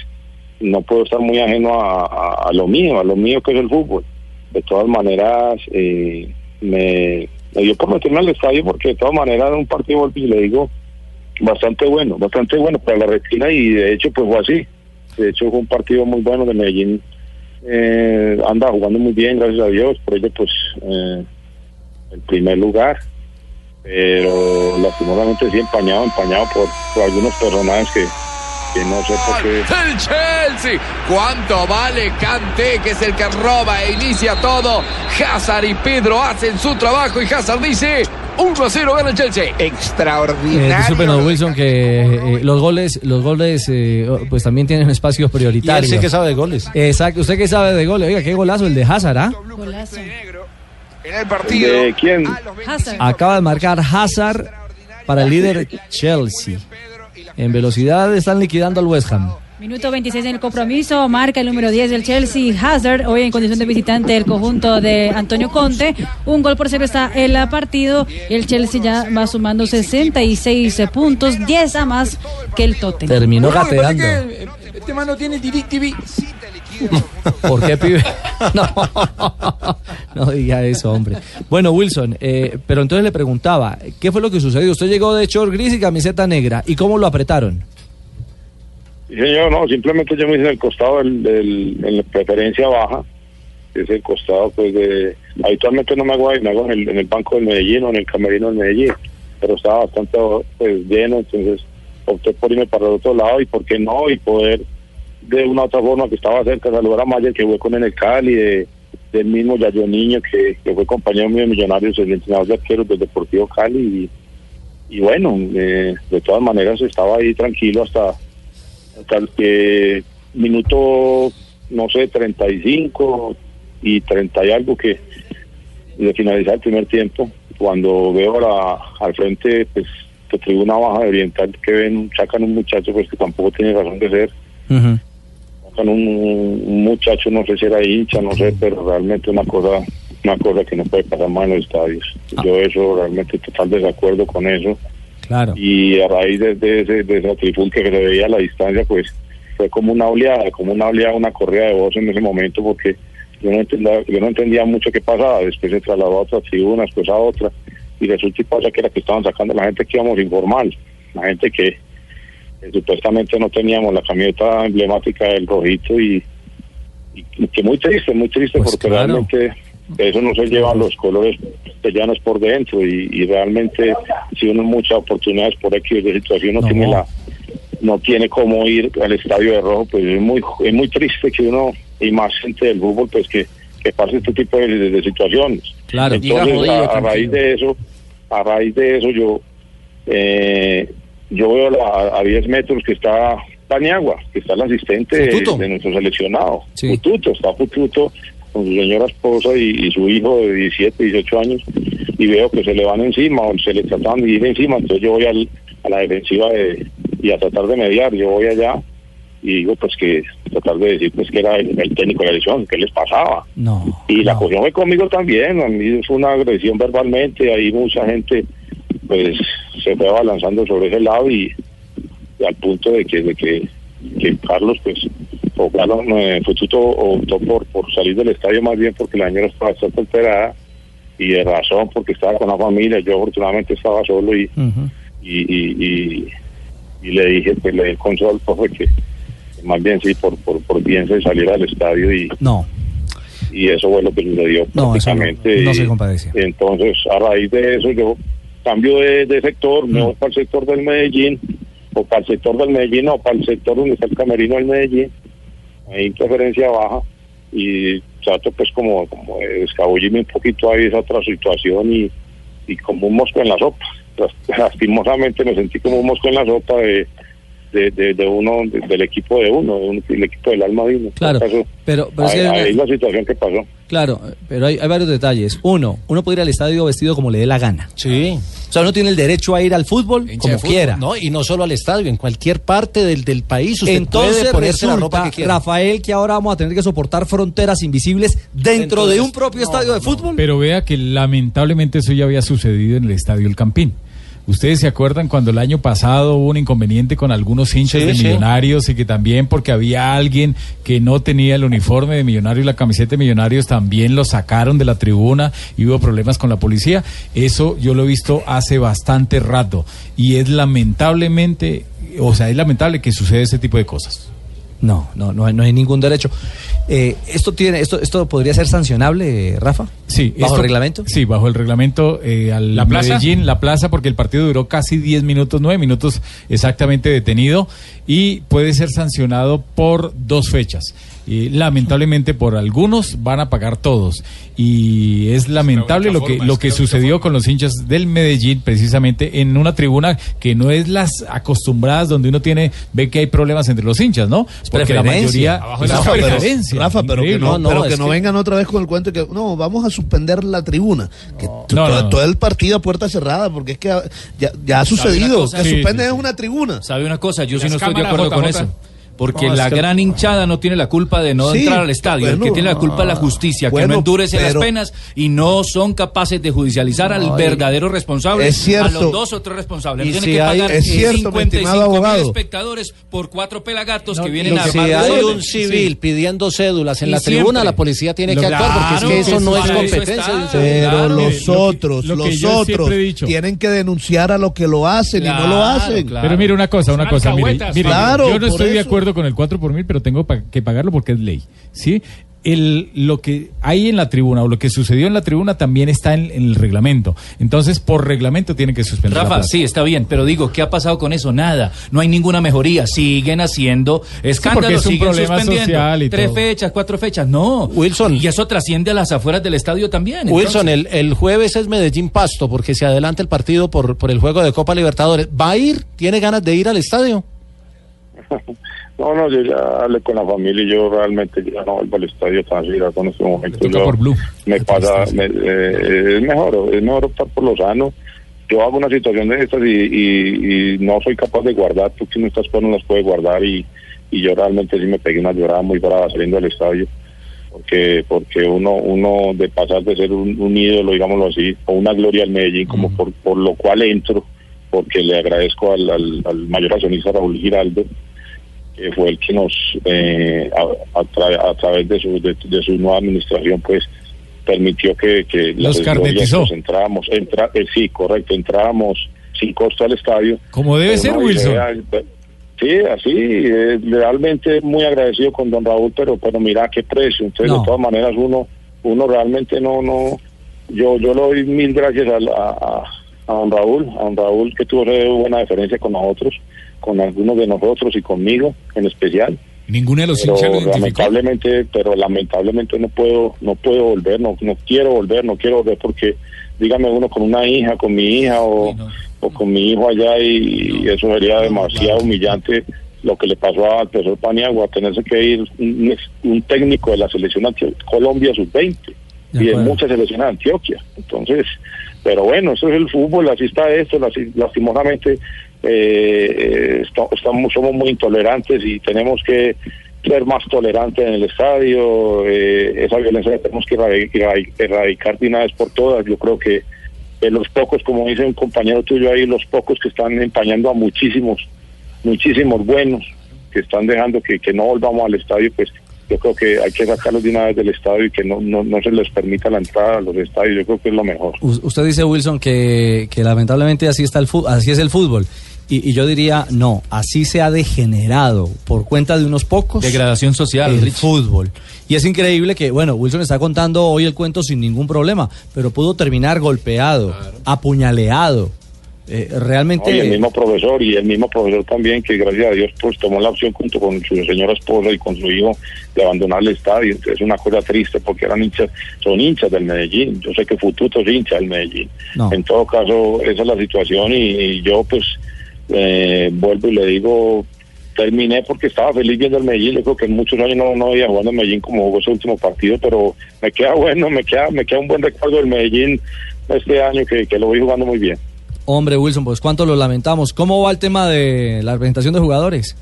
Speaker 27: no puedo estar muy ajeno a, a- a lo mío, a lo mío que es el fútbol. De todas maneras, eh, me, me dio por meterme al estadio porque de todas maneras era un partido de golpe y le digo bastante bueno, bastante bueno para la retina y de hecho pues fue así. De hecho fue un partido muy bueno de Medellín. Eh, anda jugando muy bien, gracias a Dios, por ello pues eh, el primer lugar. Pero lastimosamente sí empañado, empañado por, algunos personajes que, no sé por qué.
Speaker 24: El Chelsea. ¿Cuánto vale Kanté, que es el que roba e inicia todo? Hazard y Pedro hacen su trabajo y Hazard dice 1 a 0 gana el Chelsea.
Speaker 5: Eh, disculpen, don Wilson, que eh, los goles, los goles, eh, pues también tienen espacios prioritarios.
Speaker 11: Y él sí que sabe de goles.
Speaker 5: Exacto, usted que sabe de goles. Oiga, qué golazo el de Hazard, ¿ah?
Speaker 24: En el partido.
Speaker 27: ¿De quién?
Speaker 5: Acaba de marcar Hazard para el líder Chelsea. En velocidad están liquidando al West Ham.
Speaker 10: Minuto 26 en el compromiso, marca el número 10 del Chelsea, Hazard, hoy en condición de visitante del conjunto de Antonio Conte. Un gol por cero está en el partido. El Chelsea ya va sumando 66 puntos, 10 a más que el Tottenham.
Speaker 5: Terminó gateando.
Speaker 24: Este mano tiene DirecTV.
Speaker 5: ¿Por qué, pibe? No, no diga eso, hombre. Bueno, Wilson, eh, pero entonces le preguntaba, ¿qué fue lo que sucedió? Usted llegó de short gris y camiseta negra. ¿Y cómo lo apretaron?
Speaker 27: Señor, no, simplemente yo me hice en el costado del, en la preferencia baja, que es el costado, pues, de... Habitualmente no me hago ahí, me hago en el, en el banco del Medellín o en el camerino del Medellín, pero estaba bastante pues, lleno, entonces opté por irme para el otro lado y por qué no, y poder de una u otra forma que estaba cerca, saludar a Mayer, que fue con el Cali, de, del mismo Yayo Niño, que, que fue compañero mío de Millonarios, el entrenador de arqueros del Deportivo Cali, y, y bueno, eh, de todas maneras estaba ahí tranquilo hasta hasta el que minuto, no sé, 35 y 30 y algo que de finalizar el primer tiempo, cuando veo la, al frente, pues, de tribuna baja de oriental que ven, sacan un muchacho pues que tampoco tiene razón de ser, sacan un, un muchacho, no sé si era hincha, no sé, pero realmente una cosa, una cosa que no puede pasar más en los estadios. Yo eso realmente total desacuerdo con eso.
Speaker 5: Claro.
Speaker 27: Y a raíz de, de ese, de esa trifulca que se veía a la distancia, pues fue como una oleada, como una oleada, una corrida de voz en ese momento, porque yo no entendía, yo no entendía mucho qué pasaba. Después se trasladó a otra tribuna, después a otra, y resulta y pasa que era que estaban sacando la gente que íbamos informal, la gente que, supuestamente no teníamos la camioneta emblemática del rojito y, y- y que muy triste, muy triste
Speaker 5: Pues
Speaker 27: porque
Speaker 5: claro.
Speaker 27: realmente eso no se lleva los colores llanos por dentro y, y realmente si uno muchas oportunidades por X de situación no, tiene la no tiene cómo ir al estadio de rojo pues es muy es muy triste que uno y más gente del fútbol pues que, que pase este tipo de, de- de situaciones
Speaker 5: Claro.
Speaker 27: entonces
Speaker 5: jodido,
Speaker 27: a, raíz de eso a raíz de eso yo eh, yo veo la- a 10 metros que está Paniagua, que está el asistente de, nuestro seleccionado.
Speaker 5: Sí.
Speaker 27: Fututo, está Fututo con su señora esposa y, y su hijo de 17, 18 años, y veo que se le van encima o se le tratan de ir encima, entonces yo voy al- a la defensiva de, y a tratar de mediar, yo voy allá y digo pues que tratar de decir pues que era el, el técnico de la elección, que les pasaba.
Speaker 5: No.
Speaker 27: Y la cogió fue conmigo también, a mí fue una agresión verbalmente, ahí mucha gente pues se fue abalanzando sobre ese lado y, y al punto de que, de que, que Carlos pues o Carlos eh, optó por, por salir del estadio más bien porque la señora estaba bastante alterada y de razón porque estaba con la familia, yo afortunadamente estaba solo y, y, y, y, y le dije, pues le di el consejo al profe que que más bien sí, por, por, por bien se saliera del estadio y,
Speaker 5: No.
Speaker 27: y eso fue lo que sucedió
Speaker 5: No, no-
Speaker 27: prácticamente.
Speaker 5: no se compadece.
Speaker 27: Entonces, a raíz de eso, yo cambio de, de sector,
Speaker 5: Mm.
Speaker 27: me voy para el sector del Medellín, o para el sector del Medellín, o para el sector donde está el camerino del Medellín, hay interferencia baja, y trato pues como, como de escabullirme un poquito ahí esa otra situación y, y como un mosco en la sopa. Las- Lastimosamente me sentí como un mosco en la sopa de, de, de, de uno, de- del equipo de uno, de un- del equipo del alma uno.
Speaker 5: Claro,
Speaker 27: caso,
Speaker 5: pero- pero es
Speaker 27: ahí-
Speaker 5: que-
Speaker 27: ahí es la situación que pasó.
Speaker 5: Claro, pero hay, hay varios detalles. Uno, uno puede ir al estadio vestido como le dé la gana.
Speaker 11: Sí.
Speaker 5: O sea, uno tiene el derecho a ir al fútbol como
Speaker 11: fútbol,
Speaker 5: quiera.
Speaker 11: No, y no solo al estadio, en cualquier parte del, del país usted
Speaker 5: Entonces
Speaker 11: puede ponerse la ropa
Speaker 5: resulta,
Speaker 11: que quiera.
Speaker 5: Rafael, que ahora vamos a tener que soportar fronteras invisibles dentro, de un propio estadio de fútbol.
Speaker 19: Pero vea que lamentablemente eso ya había sucedido en el Estadio El Campín. Ustedes se acuerdan cuando el año pasado hubo un inconveniente con algunos hinchas
Speaker 11: Sí,
Speaker 19: de
Speaker 11: sí.
Speaker 19: Millonarios y que también porque había alguien que no tenía el uniforme de Millonarios y la camiseta de Millonarios también lo sacaron de la tribuna y hubo problemas con la policía. Eso yo lo he visto hace bastante rato y es lamentablemente, o sea, es lamentable que suceda ese tipo de cosas.
Speaker 5: No, no, no hay, no hay ningún derecho. Eh, esto tiene, esto, esto podría ser sancionable, Rafa.
Speaker 19: Sí,
Speaker 5: bajo
Speaker 19: esto-
Speaker 5: el reglamento.
Speaker 19: Sí, bajo el reglamento eh, al
Speaker 5: ¿La plaza?
Speaker 19: Medellín, la plaza, porque el partido duró casi 10 minutos, 9 minutos exactamente detenido y puede ser sancionado por dos fechas. Y lamentablemente por algunos van a pagar todos y es lamentable lo que lo que sucedió con los hinchas del Medellín precisamente en una tribuna que no es las acostumbradas donde uno tiene ve que hay problemas entre los hinchas, ¿no? Porque la mayoría
Speaker 9: Rafa,
Speaker 19: es
Speaker 9: pero,
Speaker 19: preferencia,
Speaker 9: Rafa, pero que no, pero que no vengan otra vez con el cuento de que no, vamos a suspender la tribuna. Que
Speaker 19: No,
Speaker 9: todo,
Speaker 19: no, no.
Speaker 9: todo el partido a puerta cerrada, porque es que ya, ya ha
Speaker 12: ¿Sabe una
Speaker 9: sucedido.
Speaker 12: cosa?
Speaker 9: Que
Speaker 12: Sí,
Speaker 9: suspenden
Speaker 12: sí,
Speaker 9: es una tribuna.
Speaker 12: ¿Sabe una cosa? Yo sí no estoy de acuerdo con eso. Porque
Speaker 9: No,
Speaker 12: la
Speaker 9: que-
Speaker 12: gran hinchada no tiene la culpa de no
Speaker 9: Sí,
Speaker 12: entrar al estadio. el que tiene la culpa es la
Speaker 9: ah,
Speaker 12: justicia, que no endurece
Speaker 9: pero-
Speaker 12: las penas y no son capaces de judicializar al
Speaker 9: No,
Speaker 12: verdadero responsable,
Speaker 9: es cierto.
Speaker 12: a los dos o tres responsables. Tienen
Speaker 9: si
Speaker 12: que
Speaker 9: hay-
Speaker 12: pagar
Speaker 9: es cierto, mi
Speaker 12: 55
Speaker 9: estimado
Speaker 12: mil espectadores por cuatro pelagatos que vienen a
Speaker 11: si hay un civil
Speaker 12: Sí.
Speaker 11: pidiendo cédulas en
Speaker 12: Y
Speaker 11: la tribuna,
Speaker 12: siempre.
Speaker 11: la policía tiene
Speaker 12: Lo-
Speaker 11: que actuar porque es que eso no es competencia
Speaker 12: está.
Speaker 11: de un
Speaker 9: Pero los otros,
Speaker 19: lo que
Speaker 9: los otros tienen que denunciar a los que lo hacen y no lo hacen.
Speaker 19: Pero mire una cosa, una cosa, mire,
Speaker 9: alcahuetas,
Speaker 19: mire,
Speaker 9: claro,
Speaker 19: yo no estoy de
Speaker 9: eso.
Speaker 19: Acuerdo con el 4 por mil, pero tengo pa- que pagarlo porque es ley, ¿sí? El, lo que hay en la tribuna o lo que sucedió en la tribuna también está en, en el reglamento. Entonces, por reglamento tiene que suspender
Speaker 12: Rafa, sí, está bien, pero digo, ¿qué ha pasado con eso? Nada, no hay ninguna mejoría, siguen haciendo escándalos,
Speaker 19: es un
Speaker 12: siguen
Speaker 19: problema
Speaker 12: suspendiendo.
Speaker 19: social y
Speaker 12: Tres
Speaker 19: todo.
Speaker 12: fechas, cuatro fechas, no.
Speaker 11: Wilson.
Speaker 12: Y eso trasciende a las afueras del estadio también.
Speaker 11: Wilson,
Speaker 12: entonces.
Speaker 11: el, el jueves es Medellín Pasto porque se adelanta el partido por, por el juego de Copa Libertadores. ¿Va a ir? ¿Tiene ganas de ir al estadio?
Speaker 27: No, no, yo ya hablé con la familia y yo realmente ya no vuelvo al estadio tan seguido con este momento.
Speaker 19: toca
Speaker 27: Yo-
Speaker 19: por Blue.
Speaker 27: Me pasa, me- eh, es mejor, es mejor optar por lo sano. Yo hago una situación de estas y, y- y no soy capaz de guardar, porque no estas cosas no las puede guardar y, y yo realmente sí me pegué una llorada muy brava saliendo del estadio. Porque porque uno uno de pasar de ser un, un ídolo, digámoslo así, o una gloria al Medellín, como por, por lo cual entro, porque le agradezco al, al, al mayor accionista Raúl Giraldo, que fue el que nos, eh, a, a tra- a través de su, de, de su nueva administración, pues permitió que, que
Speaker 19: Los
Speaker 27: pues, entrábamos, entra, eh, sí, correcto, entrábamos sin costo al estadio.
Speaker 19: Como debe ser, Wilson.
Speaker 27: idea, Sí, así, eh, realmente muy agradecido con don Raúl, pero pero mira qué precio. Entonces,
Speaker 5: No.
Speaker 27: de todas maneras, uno uno realmente no, no, yo yo le doy mil gracias a, a, a don Raúl, a don Raúl que tuvo buena diferencia con nosotros, con algunos de nosotros y conmigo en especial.
Speaker 17: Ninguno de los
Speaker 27: Pero
Speaker 17: lo
Speaker 27: lamentablemente, pero lamentablemente no puedo, no puedo volver, no, no quiero volver, no quiero volver porque dígame uno con una hija, con mi hija o, o con mi hijo allá y, eso sería demasiado humillante lo que le pasó al profesor Paniagua, tenerse que ir un, un técnico de la selección Antio- Colombia sub-20 y de muchas selecciones de Antioquia. Entonces, pero bueno, eso es el fútbol, así está esto, lastimosamente eh, esta- estamos, somos muy intolerantes y tenemos que ser más tolerantes en el estadio, eh, esa violencia la tenemos que erradi- erradi- erradicar de una vez por todas. Yo creo que eh, los pocos, como dice un compañero tuyo ahí, los pocos que están empañando a muchísimos, muchísimos buenos, que están dejando que, no volvamos al estadio, pues yo creo que hay que sacarlos de una vez del estadio y que no, no, no se les permita la entrada a los estadios, yo creo que es lo mejor.
Speaker 5: Usted dice, Wilson, que, que lamentablemente así, está el así es el fútbol. Y, y yo diría, no, así se ha degenerado por cuenta de unos pocos.
Speaker 12: Degradación social,
Speaker 5: el
Speaker 12: Rich.
Speaker 5: fútbol. Y es increíble que, bueno, Wilson está contando hoy el cuento sin ningún problema, pero pudo terminar golpeado, apuñaleado. Eh, realmente.
Speaker 27: No, y el mismo profesor y el mismo profesor también que gracias a Dios pues tomó la opción junto con su señora esposa y con su hijo de abandonar el estadio. Es una cosa triste porque eran hinchas, son hinchas del Medellín. Yo sé que Fututo es hincha del Medellín.
Speaker 5: No.
Speaker 27: En todo caso esa es la situación y, y yo pues eh, vuelvo y le digo terminé porque estaba feliz viendo el Medellín. Yo creo que en muchos años no, no había jugado en Medellín como jugó ese último partido, pero me queda bueno, me queda, me queda un buen recuerdo del Medellín este año que, que lo voy jugando muy bien.
Speaker 5: Hombre, Wilson, pues cuánto lo lamentamos. ¿Cómo va el tema de la presentación de jugadores?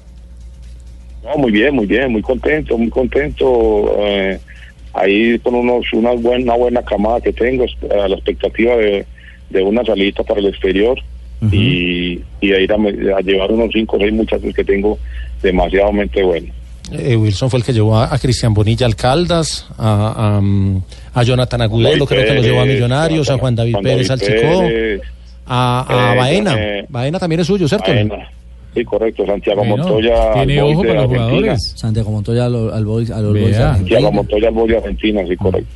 Speaker 27: No, muy bien, muy bien, muy contento, muy contento. eh, ahí con unos, una buena, una buena camada que tengo, a la expectativa de, de una salida para el exterior y, y a ir a, me- a llevar unos cinco o seis muchachos que tengo demasiadamente buenos.
Speaker 11: Eh, Wilson fue el que llevó a, a Cristian Bonilla al Caldas, a, a, mm, a Jonathan Agudelo, creo que lo llevó a Millonarios, a Juan David
Speaker 27: Juan
Speaker 11: Pérez al Chico,
Speaker 27: Pérez,
Speaker 11: a, a
Speaker 27: eh,
Speaker 11: Baena.
Speaker 27: eh,
Speaker 11: Baena también es suyo, ¿cierto?
Speaker 27: Baena. Sí, correcto, Santiago
Speaker 5: Bueno,
Speaker 27: Montoya. al
Speaker 5: tiene
Speaker 27: Boys
Speaker 5: ojo para los
Speaker 27: Argentina.
Speaker 5: jugadores. Santiago Montoya al, al Boys, a los
Speaker 27: Vea.
Speaker 5: Boys.
Speaker 27: Santiago Montoya al Boys de Argentina, sí, correcto.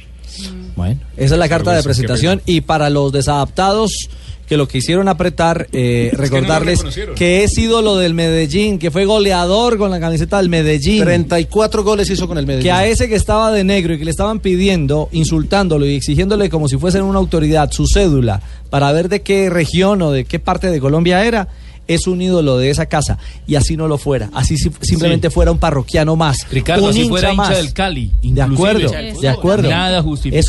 Speaker 5: Bueno, esa es la carta de presentación y para los desadaptados que lo quisieron apretar, eh, recordarles que es ídolo del Medellín, que fue goleador con la camiseta del Medellín.
Speaker 11: 34 goles hizo con el Medellín.
Speaker 5: Que a ese que estaba de negro y que le estaban pidiendo, insultándolo y exigiéndole como si fuese una autoridad su cédula para ver de qué región o de qué parte de Colombia era, es un ídolo de esa casa. Y así no lo fuera, así si- simplemente fuera un parroquiano más.
Speaker 12: Ricardo,
Speaker 5: un
Speaker 12: así fuera hincha
Speaker 5: más.
Speaker 12: del Cali,
Speaker 5: De acuerdo, de acuerdo.
Speaker 12: Nada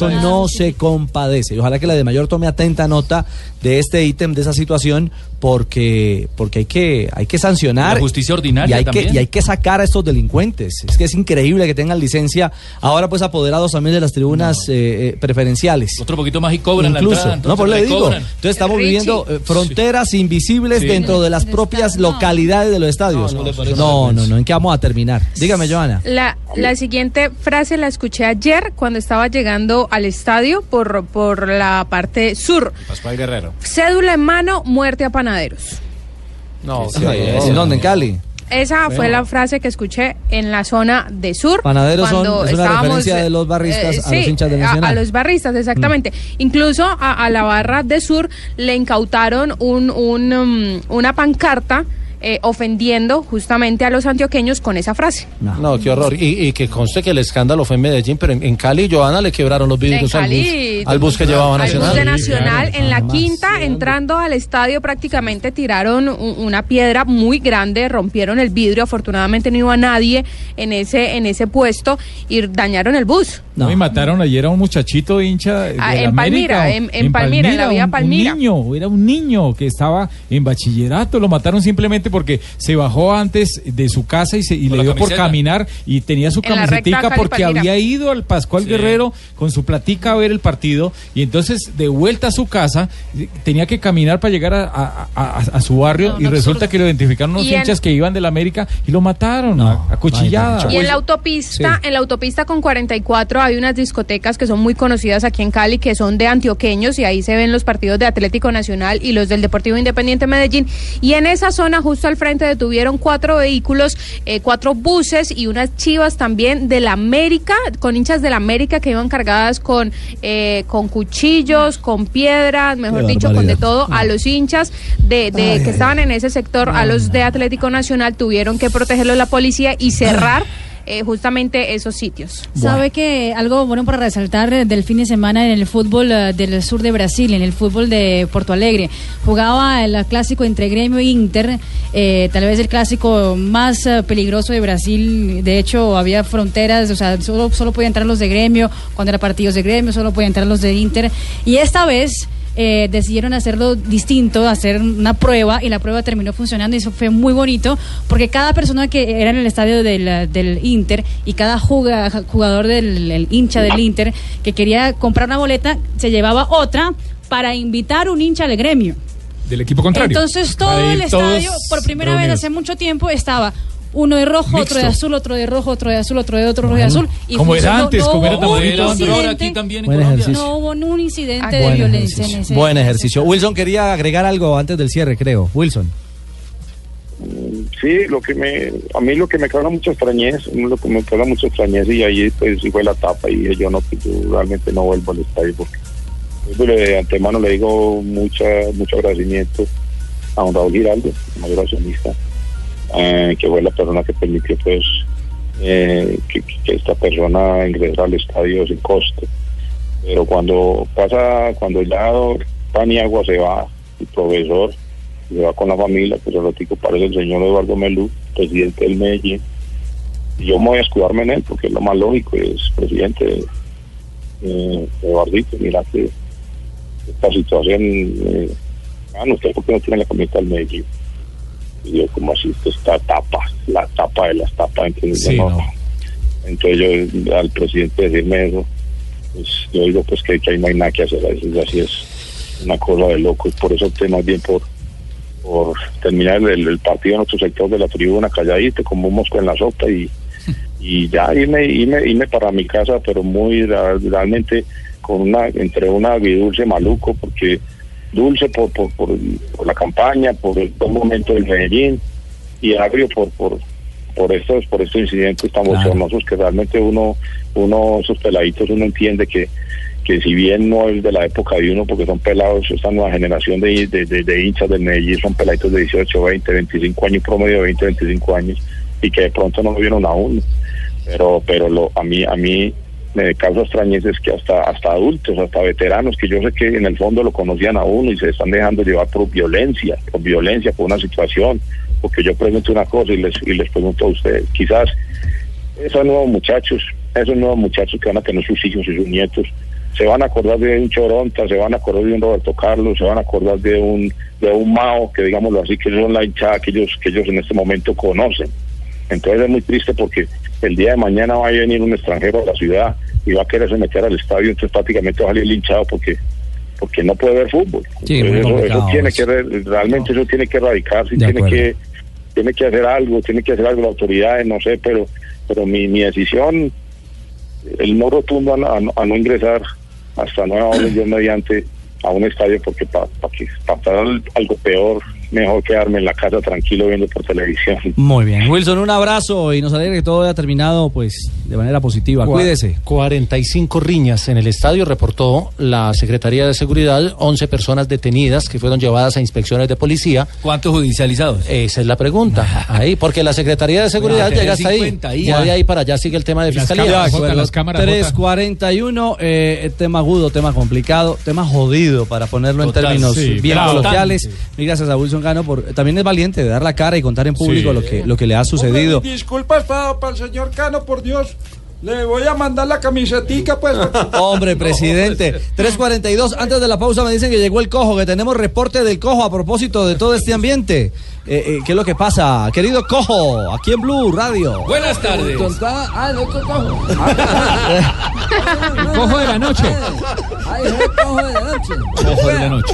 Speaker 5: eso. no se compadece. Y ojalá que la de mayor tome atenta nota de este ítem, de esa situación, porque, porque hay que, hay que sancionar.
Speaker 12: La justicia ordinaria
Speaker 5: y hay
Speaker 12: también.
Speaker 5: Que, y hay que sacar a estos delincuentes. Es que es increíble que tengan licencia. Ahora pues apoderados también de las tribunas eh, eh, preferenciales.
Speaker 12: Otro poquito más y cobran la
Speaker 5: Incluso,
Speaker 12: entrada,
Speaker 5: no,
Speaker 12: entonces
Speaker 5: por le
Speaker 12: le
Speaker 5: digo.
Speaker 12: cobran.
Speaker 5: Entonces estamos
Speaker 12: Richie.
Speaker 5: viviendo eh, fronteras invisibles
Speaker 12: Sí.
Speaker 5: dentro de las propias localidades de los estadios. No, no, no, ¿En qué vamos a terminar? Dígame, Joana.
Speaker 18: La, la siguiente frase la escuché ayer cuando estaba llegando al estadio por, por la parte sur.
Speaker 8: Pascual Guerrero.
Speaker 18: Cédula en mano, muerte a
Speaker 11: No,
Speaker 5: ¿En dónde? ¿En Cali?
Speaker 18: Esa fue la frase que escuché en la zona de sur.
Speaker 5: Panaderos son-
Speaker 18: cuando
Speaker 5: es una
Speaker 18: estábamos,
Speaker 5: referencia de
Speaker 18: eh,
Speaker 5: los barristas a los hinchas del
Speaker 18: a-
Speaker 5: Nacional.
Speaker 18: A, los barristas, exactamente. Incluso a, a la barra de sur le incautaron un, un, um, una pancarta eh, ofendiendo justamente a los antioqueños con esa frase.
Speaker 11: No, qué horror. Y, y que conste que el escándalo fue en Medellín, pero en, en Cali, Joana, le quebraron los vidrios
Speaker 18: En
Speaker 11: al bus, al bus que llevaba
Speaker 18: al bus
Speaker 11: Nacional.
Speaker 18: de Nacional, en la quinta, entrando al estadio, prácticamente tiraron un- una piedra muy grande, rompieron el vidrio. Afortunadamente no iba nadie en ese, en ese puesto y dañaron el bus.
Speaker 19: No. y mataron ayer a un muchachito hincha de
Speaker 18: Ah, en Palmira,
Speaker 19: América,
Speaker 18: en- en Palmira, en la vía
Speaker 19: un-
Speaker 18: Palmira.
Speaker 19: Un niño, era un niño que estaba en bachillerato, lo mataron simplemente porque se bajó antes de su casa y, se, y le dio por
Speaker 17: camiseta.
Speaker 19: caminar y tenía su
Speaker 17: Cali
Speaker 19: porque había ido al Pascual
Speaker 17: Sí.
Speaker 19: Guerrero con su platica a ver el partido y entonces de vuelta a su casa tenía que caminar para llegar a, a- a- a su barrio y resulta que lo identificaron unos
Speaker 18: en-
Speaker 19: hinchas que iban de la América y lo mataron a, a cuchillada.
Speaker 18: Y en la autopista, en la autopista con 44 hay unas discotecas que son muy conocidas aquí en Cali, que son de antioqueños, y ahí se ven los partidos de Atlético Nacional y los del Deportivo Independiente Medellín. Y en esa zona, justo al frente, detuvieron cuatro vehículos, eh, cuatro buses y unas chivas también de la América, con hinchas de la América que iban cargadas con, eh, con cuchillos, con piedras, mejor
Speaker 28: Qué
Speaker 18: dicho, con de todo. A los hinchas de, de
Speaker 28: Ay,
Speaker 18: que
Speaker 28: ay,
Speaker 18: estaban en ese sector, a los de Atlético Nacional, tuvieron que protegerlos la policía y cerrar eh, justamente esos sitios.
Speaker 10: Sabe que algo bueno para resaltar eh, del fin de semana en el fútbol eh, del sur de Brasil, en el fútbol de Porto Alegre. Jugaba el clásico entre Gremio e Inter, eh, tal vez el clásico más peligroso de Brasil. De hecho, había fronteras, o sea, solo, solo podían entrar los de Gremio, cuando eran partidos de Gremio, solo podían entrar los de Inter. Y esta vez eh, decidieron hacerlo distinto, hacer una prueba y la prueba terminó funcionando y eso fue muy bonito porque cada persona que era en el estadio del, del Inter y cada juga- jugador del el hincha del Inter que quería comprar una boleta se llevaba otra para invitar un hincha del gremio.
Speaker 17: Del equipo contrario.
Speaker 10: Entonces todo el estadio por primera vez hace mucho tiempo estaba uno de rojo, otro de azul, otro de rojo, otro de azul, otro de otro de azul. Y
Speaker 19: Como era antes,
Speaker 10: no
Speaker 19: como era
Speaker 10: incidente-
Speaker 19: aquí también en
Speaker 5: Buen
Speaker 19: Colombia.
Speaker 5: ejercicio.
Speaker 10: No hubo un incidente de
Speaker 5: Buen
Speaker 10: violencia en ese.
Speaker 5: Buen ejercicio. Wilson quería agregar algo antes del cierre, creo. Wilson.
Speaker 27: Sí, lo que me, a mí lo que me causa mucha extrañez, lo que me causa mucha extrañez y ahí pues fue la tapa y dije yo no, pues, yo realmente no vuelvo al estadio porque pues, de antemano le digo mucha, mucho agradecimiento a don Raúl Giraldo, el mayor accionista, eh, que fue la persona que permitió pues eh, que, esta persona ingresara al estadio sin costo. Pero cuando pasa, cuando ya Paniagua se va, el profesor, se va con la familia, pues el ratico parece el señor Eduardo Melú, presidente del Medellín. Y yo me voy a escudarme en él porque es lo más lógico, es presidente eh, Eduardito, mira que esta situación, eh, ah, no, no tiene la camiseta del Medellín. Yo, como así, está tapa, la tapa de las tapas, entonces
Speaker 19: Sí,
Speaker 27: no.
Speaker 19: no.
Speaker 27: Entonces yo al presidente decirme eso, pues yo digo pues que, que ahí no hay nada que hacer, así, así es una cosa de locos, por eso opté más bien por, por terminar el, el partido en otro sector de la tribuna calladito, como un mosco en la sopa y, y ya irme, irme, irme para mi casa, pero muy realmente con una, entre una agridulce maluco, porque dulce por, por, por, por la campaña, por el buen momento del Medellín y agrio por, por, por estos, por estos incidentes tan bochornosos que realmente uno, uno, esos peladitos, uno entiende que, que si bien no es de la época de uno, porque son pelados, esta nueva generación de, de, de- de hinchas del Medellín son peladitos de 18, 20, 25 años, promedio de 20, 25 años, y que de pronto no lo vieron a uno. Pero, pero lo, a mí, a mí me causa extrañez es que hasta, hasta adultos, hasta veteranos, que yo sé que en el fondo lo conocían a uno y se están dejando llevar por violencia, por violencia, por una situación, porque yo pregunto una cosa y les, y les pregunto a ustedes, quizás esos nuevos muchachos, esos nuevos muchachos que van a tener sus hijos y sus nietos, se van a acordar de un Choronta, se van a acordar de un Roberto Carlos, se van a acordar de un de un Mao, que digámoslo así, que son la hinchada que ellos, que ellos en este momento conocen. Entonces es muy triste porque el día de mañana va a venir un extranjero a la ciudad y va a quererse meter al estadio, entonces prácticamente va a salir linchado porque porque no puede ver fútbol.
Speaker 5: Sí,
Speaker 27: eso, eso tiene que re- realmente eso tiene que erradicarse
Speaker 5: De
Speaker 27: tiene
Speaker 5: acuerdo.
Speaker 27: que tiene que hacer algo, tiene que hacer algo la autoridad, no sé, pero pero mi, mi decisión, el no rotundo a, no- a no- a no ingresar hasta nueva orden mediante a un estadio porque para que para pasar al- algo peor mejor quedarme en la casa tranquilo viendo por televisión.
Speaker 5: Muy bien. Wilson, un abrazo y nos alegra que todo haya terminado pues de manera positiva. Cuídese.
Speaker 11: 45 riñas en el estadio, reportó la Secretaría de Seguridad, 11 personas detenidas que fueron llevadas a inspecciones de policía.
Speaker 12: ¿Cuántos judicializados?
Speaker 11: Esa es la pregunta. Ahí, porque la Secretaría de Seguridad
Speaker 12: Bueno,
Speaker 11: llega hasta ahí.
Speaker 12: 50 ahí.
Speaker 11: Ya de ahí para allá sigue el tema de
Speaker 12: Las
Speaker 11: fiscalía.
Speaker 12: cámaras,
Speaker 5: acuerdo.
Speaker 12: las cámaras
Speaker 5: 341, eh, tema agudo, tema complicado, tema jodido, para ponerlo en términos
Speaker 12: sí,
Speaker 5: bien coloquiales. Y gracias a Wilson Por, también es valiente de dar la cara y contar en público
Speaker 17: Sí.
Speaker 5: lo, que, lo que le ha sucedido.
Speaker 20: Hombre, disculpas para, el señor Cano, por Dios. Le voy a mandar la camisetica, pues.
Speaker 5: Hombre, presidente. 342, antes de la pausa me dicen que llegó el cojo, que tenemos reporte del cojo a propósito de todo este ambiente. Eh, eh, ¿Qué es lo que pasa? Querido cojo, aquí en Blue Radio.
Speaker 12: Buenas tardes.
Speaker 20: Ah, no, cojo.
Speaker 17: El cojo de la noche.
Speaker 20: Ay, es el cojo de la noche.
Speaker 12: Ojo de la noche.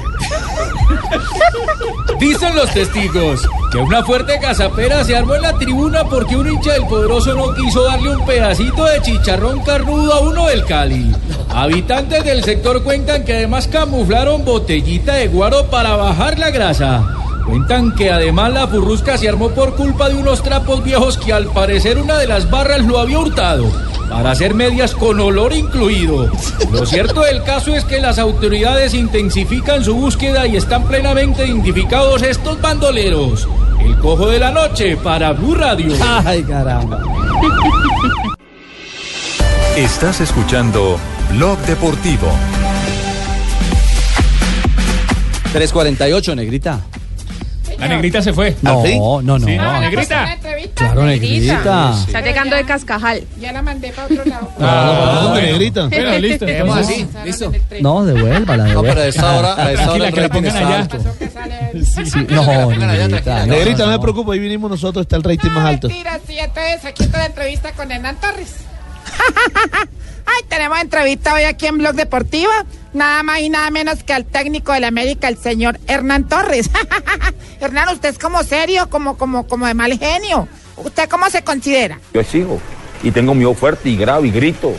Speaker 12: Dicen los testigos que una fuerte casapera se armó en la tribuna porque un hincha del poderoso no quiso darle un pedacito de chicharrón carnudo a uno del Cali. Habitantes del sector cuentan que además camuflaron botellita de guaro para bajar la grasa. Cuentan que además la furrusca se armó por culpa de unos trapos viejos que al parecer una de las barras lo había hurtado para hacer medias con olor incluido. Lo cierto del caso es que las autoridades intensifican su búsqueda y están plenamente identificados estos bandoleros. El cojo de la noche para Blue Radio.
Speaker 5: Ay, caramba.
Speaker 23: Estás escuchando Blog Deportivo.
Speaker 5: 348, negrita.
Speaker 17: La negrita se fue.
Speaker 5: No, no, no.
Speaker 17: Sí,
Speaker 5: no.
Speaker 17: negrita.
Speaker 5: Claro, negrita.
Speaker 18: Está llegando de cascajal.
Speaker 16: Ya la mandé para otro lado.
Speaker 5: Ah,
Speaker 9: ¿Dónde, negrita?
Speaker 17: Bueno, listo.
Speaker 8: Quedemos así, listo.
Speaker 5: No, devuélvala,
Speaker 11: No, pero a
Speaker 5: devuélvala.
Speaker 11: esta hora, a esta hora
Speaker 17: que la pongan allá.
Speaker 5: no, negrita. no,
Speaker 9: Negrita, no me preocupa, ahí vinimos nosotros, está el rating más alto.
Speaker 16: Mentira, sí, entonces aquí está la entrevista con Hernán Torres. Ay, tenemos entrevista hoy aquí en Blog Deportivo. Nada más y nada menos que al técnico del América, el señor Hernán Torres. Hernán, usted es como serio, como, como, como de mal genio. ¿Usted cómo se considera?
Speaker 29: Yo sigo y tengo mi voz fuerte y grave y grito.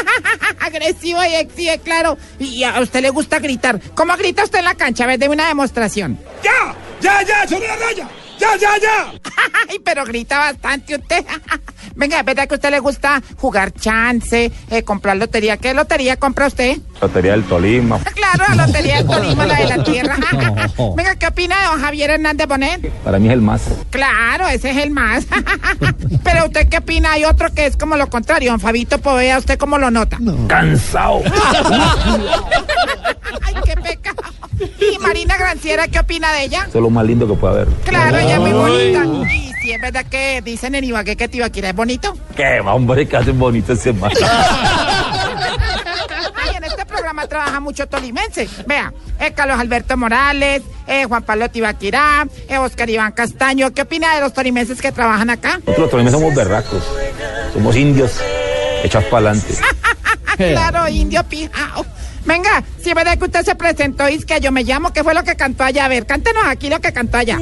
Speaker 16: Agresivo y exige, claro. Y a usted le gusta gritar. ¿Cómo grita usted en la cancha? A ver, deme una demostración.
Speaker 20: ¡Ya! ¡Ya, ya! ¡Sobre la raya! ¡Ya, ya, ya!
Speaker 16: Ay, pero grita bastante usted. Venga, ¿es verdad que a usted le gusta jugar chance, eh, comprar lotería? ¿Qué lotería compra usted?
Speaker 29: Lotería del Tolima.
Speaker 16: Claro, la lotería del Tolima, la de la tierra. Venga, ¿qué opina de don Javier Hernández Bonet?
Speaker 29: Para mí es el más.
Speaker 16: Claro, ese es el más. Pero usted qué opina? Hay otro que es como lo contrario, don Fabito Povea, ¿usted cómo lo nota?
Speaker 29: Cansado.
Speaker 16: Ay, qué pecado. ¿Y Marina Granciera qué opina de ella?
Speaker 29: Eso es lo más lindo que puede haber.
Speaker 16: Claro, ella es muy bonita. Y si es verdad que dicen en Ibagué que Tibaquira es bonito.
Speaker 29: ¿Qué va, hombre? Que hacen bonito ese más.
Speaker 16: Ay, en este programa trabaja mucho tolimense. Vea, eh, Carlos Alberto Morales, eh, Juan Pablo Tibaquirá, eh, Oscar Iván Castaño. ¿Qué opina de los tolimenses que trabajan acá?
Speaker 29: Nosotros los tolimenses somos berracos. Somos indios. Echas para adelante.
Speaker 16: claro, indio pijao. Venga, si verdad que usted se presentó y es que yo me llamo, ¿qué fue lo que cantó allá? A ver, cántenos aquí lo que cantó allá.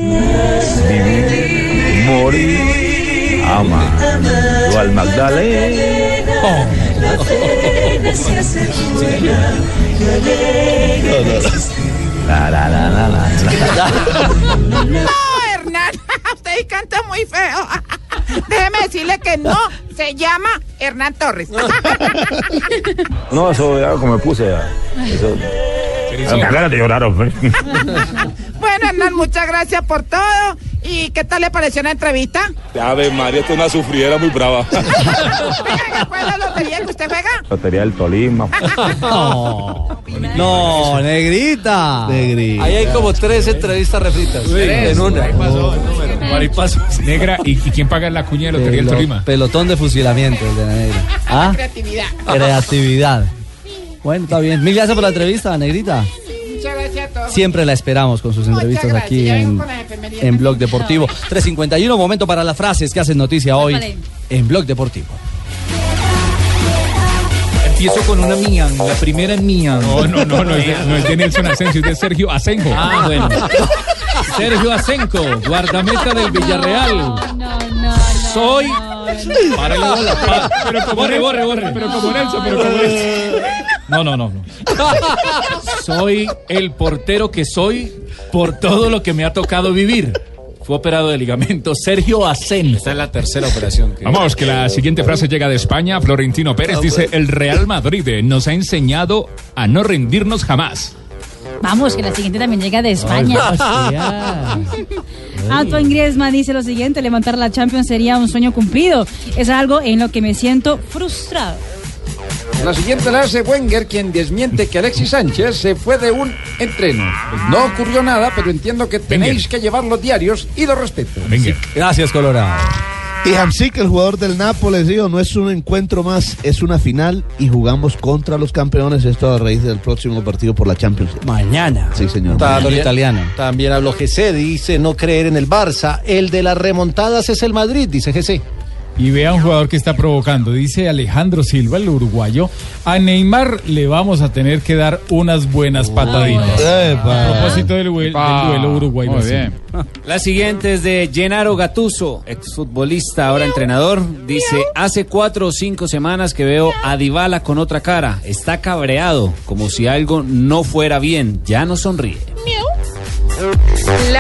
Speaker 29: Morir. Ama. Yo al Magdalena. La, la, la, la, la, la.
Speaker 16: No, Hernán, usted canta muy feo. Déjeme decirle que no se llama Hernán Torres.
Speaker 29: No, eso ya como me puse. ya. Eso. Ganas de llorar, hombre.
Speaker 16: Bueno, Hernán, muchas gracias por todo. ¿Y qué tal le pareció la entrevista?
Speaker 29: Ave María, esto es una sufridera muy brava.
Speaker 16: ¿cuál es la lotería que usted juega?
Speaker 29: Lotería del Tolima.
Speaker 5: No, no, negrita.
Speaker 9: Negrita.
Speaker 11: Ahí hay como tres entrevistas refritas. En una.
Speaker 17: Negra, ¿y, y quién paga la cuña de lotería del Tolima?
Speaker 5: pelotón de fusilamiento el de la negra. ¿Ah?
Speaker 16: Creatividad.
Speaker 5: Creatividad. Bueno, está bien. Mil gracias por la entrevista, negrita.
Speaker 16: Muchas gracias a todos.
Speaker 5: Siempre la esperamos con sus entrevistas
Speaker 16: gracias.
Speaker 5: aquí en, en Blog Deportivo. 351, momento para las frases que hacen noticia hoy en Blog Deportivo.
Speaker 12: Empiezo con una mía, la primera es mía.
Speaker 17: No, no, no, no es de, no es de Nelson Asensio, es de Sergio Asenjo.
Speaker 12: Ah, bueno. Sergio Asenco, guardameta del Villarreal.
Speaker 10: No, no, no.
Speaker 12: Soy. Párale bola, pa-
Speaker 17: Pero como
Speaker 12: borre,
Speaker 17: Nelson,
Speaker 12: borre, borre.
Speaker 17: Pero como Nelson, pero como Nelson.
Speaker 12: No, no, no. no. Soy el portero que soy por todo lo que me ha tocado vivir. Fue operado de ligamento Sergio Acen.
Speaker 8: Esta es la tercera operación. que-
Speaker 17: Vamos, que la siguiente frase llega de España. Florentino Pérez dice, el Real Madrid nos ha enseñado a no rendirnos jamás.
Speaker 10: Vamos, que la siguiente también llega de España. Antoine Griezmann dice lo siguiente, levantar la Champions sería un sueño cumplido. Es algo en lo que me siento frustrado.
Speaker 24: La siguiente la hace Wenger, quien desmiente que Alexis Sánchez se fue de un entreno. No ocurrió nada, pero entiendo que tenéis que llevar los diarios y los respeto.
Speaker 5: Gracias, Colorado.
Speaker 9: Y Hamsik, el jugador del Nápoles, dijo, no es un encuentro más, es una final y jugamos contra los campeones. Esto a raíz del próximo partido por la Champions.
Speaker 5: Mañana.
Speaker 9: Sí, señor.
Speaker 11: También, También habló GC, dice no creer en el Barça. El de las remontadas es el Madrid, dice GC.
Speaker 19: Y vea un jugador que está provocando, dice Alejandro Silva, el uruguayo. A Neymar le vamos a tener que dar unas buenas pataditas. A propósito del, duelo uruguay
Speaker 8: Muy bien. La siguiente es de Gennaro Gattuso, exfutbolista, ahora entrenador. Dice, hace cuatro o cinco semanas que veo a Dybala con otra cara. Está cabreado, como si algo no fuera bien. Ya no sonríe.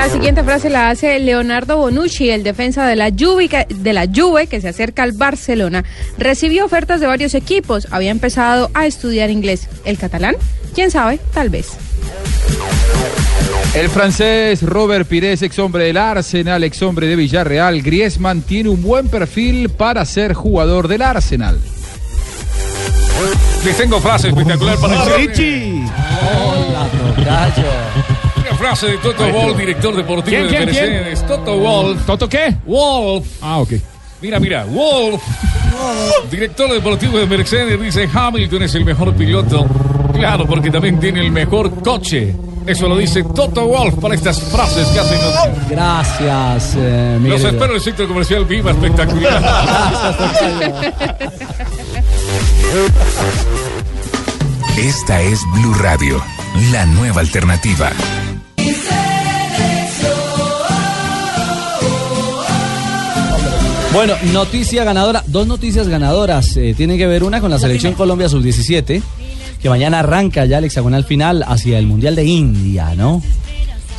Speaker 18: La siguiente frase la hace Leonardo Bonucci, el defensa de la Juve, que- de la Juve que se acerca al Barcelona. Recibió ofertas de varios equipos, había empezado a estudiar inglés. ¿El catalán? ¿Quién sabe? Tal vez.
Speaker 14: El francés Robert Pires, ex hombre del Arsenal, ex hombre de Villarreal, Griezmann tiene un buen perfil para ser jugador del Arsenal.
Speaker 17: Les tengo frase espectacular para el
Speaker 14: Richie.
Speaker 12: Una frase de Toto Wolf, director deportivo
Speaker 17: ¿Quién,
Speaker 12: de
Speaker 17: quién, quién?
Speaker 12: Mercedes. Toto Wolf.
Speaker 17: ¿Toto qué?
Speaker 12: Wolf.
Speaker 17: Ah, ok.
Speaker 12: Mira, mira, Wolf. Director deportivo de Mercedes dice Hamilton es el mejor piloto. Claro, porque también tiene el mejor coche. Eso lo dice Toto Wolf para estas frases que hacen los...
Speaker 5: Gracias, eh, Miguel.
Speaker 12: Los espero en el centro comercial Viva Espectacular.
Speaker 23: Esta es Blue Radio, la nueva alternativa.
Speaker 5: Bueno, noticia ganadora, dos noticias ganadoras. eh, tienen que ver una con la selección Colombia Sub-17, que mañana arranca ya el hexagonal final hacia el Mundial de India, ¿no?